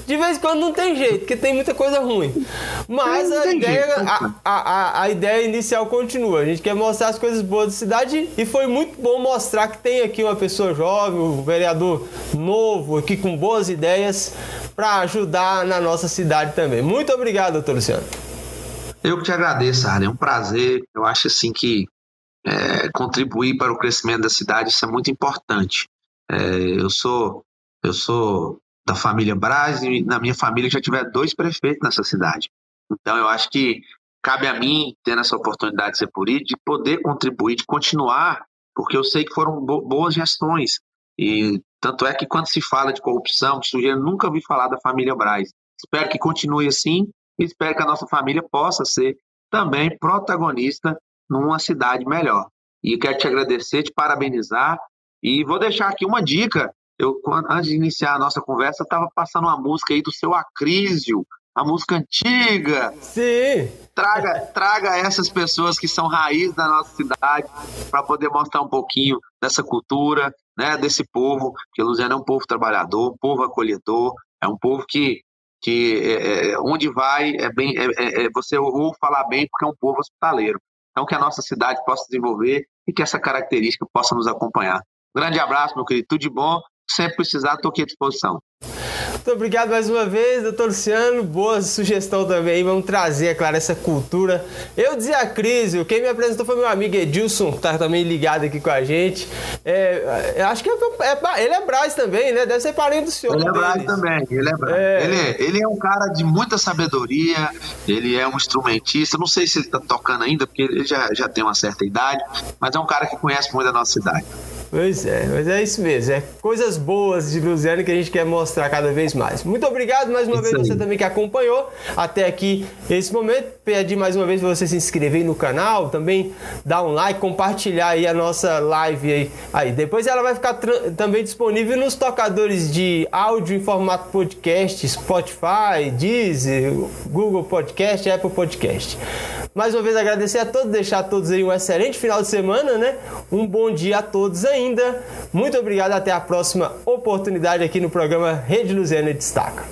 De vez em quando não tem jeito, porque tem muita coisa ruim. Mas a ideia, a, a, a, ideia inicial continua. A gente quer mostrar as coisas boas da cidade e foi muito bom mostrar que tem aqui uma pessoa jovem, um vereador novo, aqui com boas ideias para ajudar na nossa cidade também. Muito obrigado, doutor Luciano. Eu que te agradeço, Arlen. É um prazer. Eu acho assim que é, contribuir para o crescimento da cidade isso é muito importante. É, eu sou eu sou da família Braz e na minha família já tiver dois prefeitos nessa cidade. Então eu acho que cabe a mim, tendo essa oportunidade de ser político, de poder contribuir, de continuar, porque eu sei que foram boas gestões. E tanto é que quando se fala de corrupção, de sujeira, nunca vi falar da família Braz. Espero que continue assim e espero que a nossa família possa ser também protagonista numa cidade melhor. E quero te agradecer, te parabenizar e vou deixar aqui uma dica. Eu, antes de iniciar a nossa conversa, estava passando uma música aí do seu Acrísio, a música antiga. Sim. Traga, traga essas pessoas que são raiz da nossa cidade para poder mostrar um pouquinho dessa cultura, né, desse povo, que Luziano é um povo trabalhador, um povo acolhedor, é um povo que que é, é, onde vai é bem é, é, é, você ouve falar bem porque é um povo hospitaleiro. Então que a nossa cidade possa desenvolver e que essa característica possa nos acompanhar. Grande abraço, meu querido, tudo de bom. Sempre precisar, estou aqui à disposição. Muito obrigado mais uma vez, doutor Luciano. Boa sugestão também. Vamos trazer, é claro, essa cultura. Eu dizia a crise, quem me apresentou foi meu amigo Edilson, que está também ligado aqui com a gente. É, acho que é, é, ele é Braz também, né? Deve ser parente do senhor. Ele é Braz também, ele é Braz. É... Ele, ele é um cara de muita sabedoria, ele é um instrumentista. Não sei se ele está tocando ainda, porque ele já, já tem uma certa idade, mas é um cara que conhece muito a nossa cidade. Pois é, mas é isso mesmo. É coisas boas de Luziano que a gente quer mostrar cada vez mais. Muito obrigado mais uma vez aí. você também que acompanhou até aqui esse momento. Pedir mais uma vez para você se inscrever no canal, também dar um like, compartilhar aí a nossa live aí. aí. Depois ela vai ficar também disponível nos tocadores de áudio em formato podcast, Spotify, Deezer, Google Podcast, Apple Podcast. Mais uma vez agradecer a todos, deixar a todos aí um excelente final de semana, né? Um bom dia a todos ainda. Muito obrigado, até a próxima oportunidade aqui no programa Rede Luziana Destaca.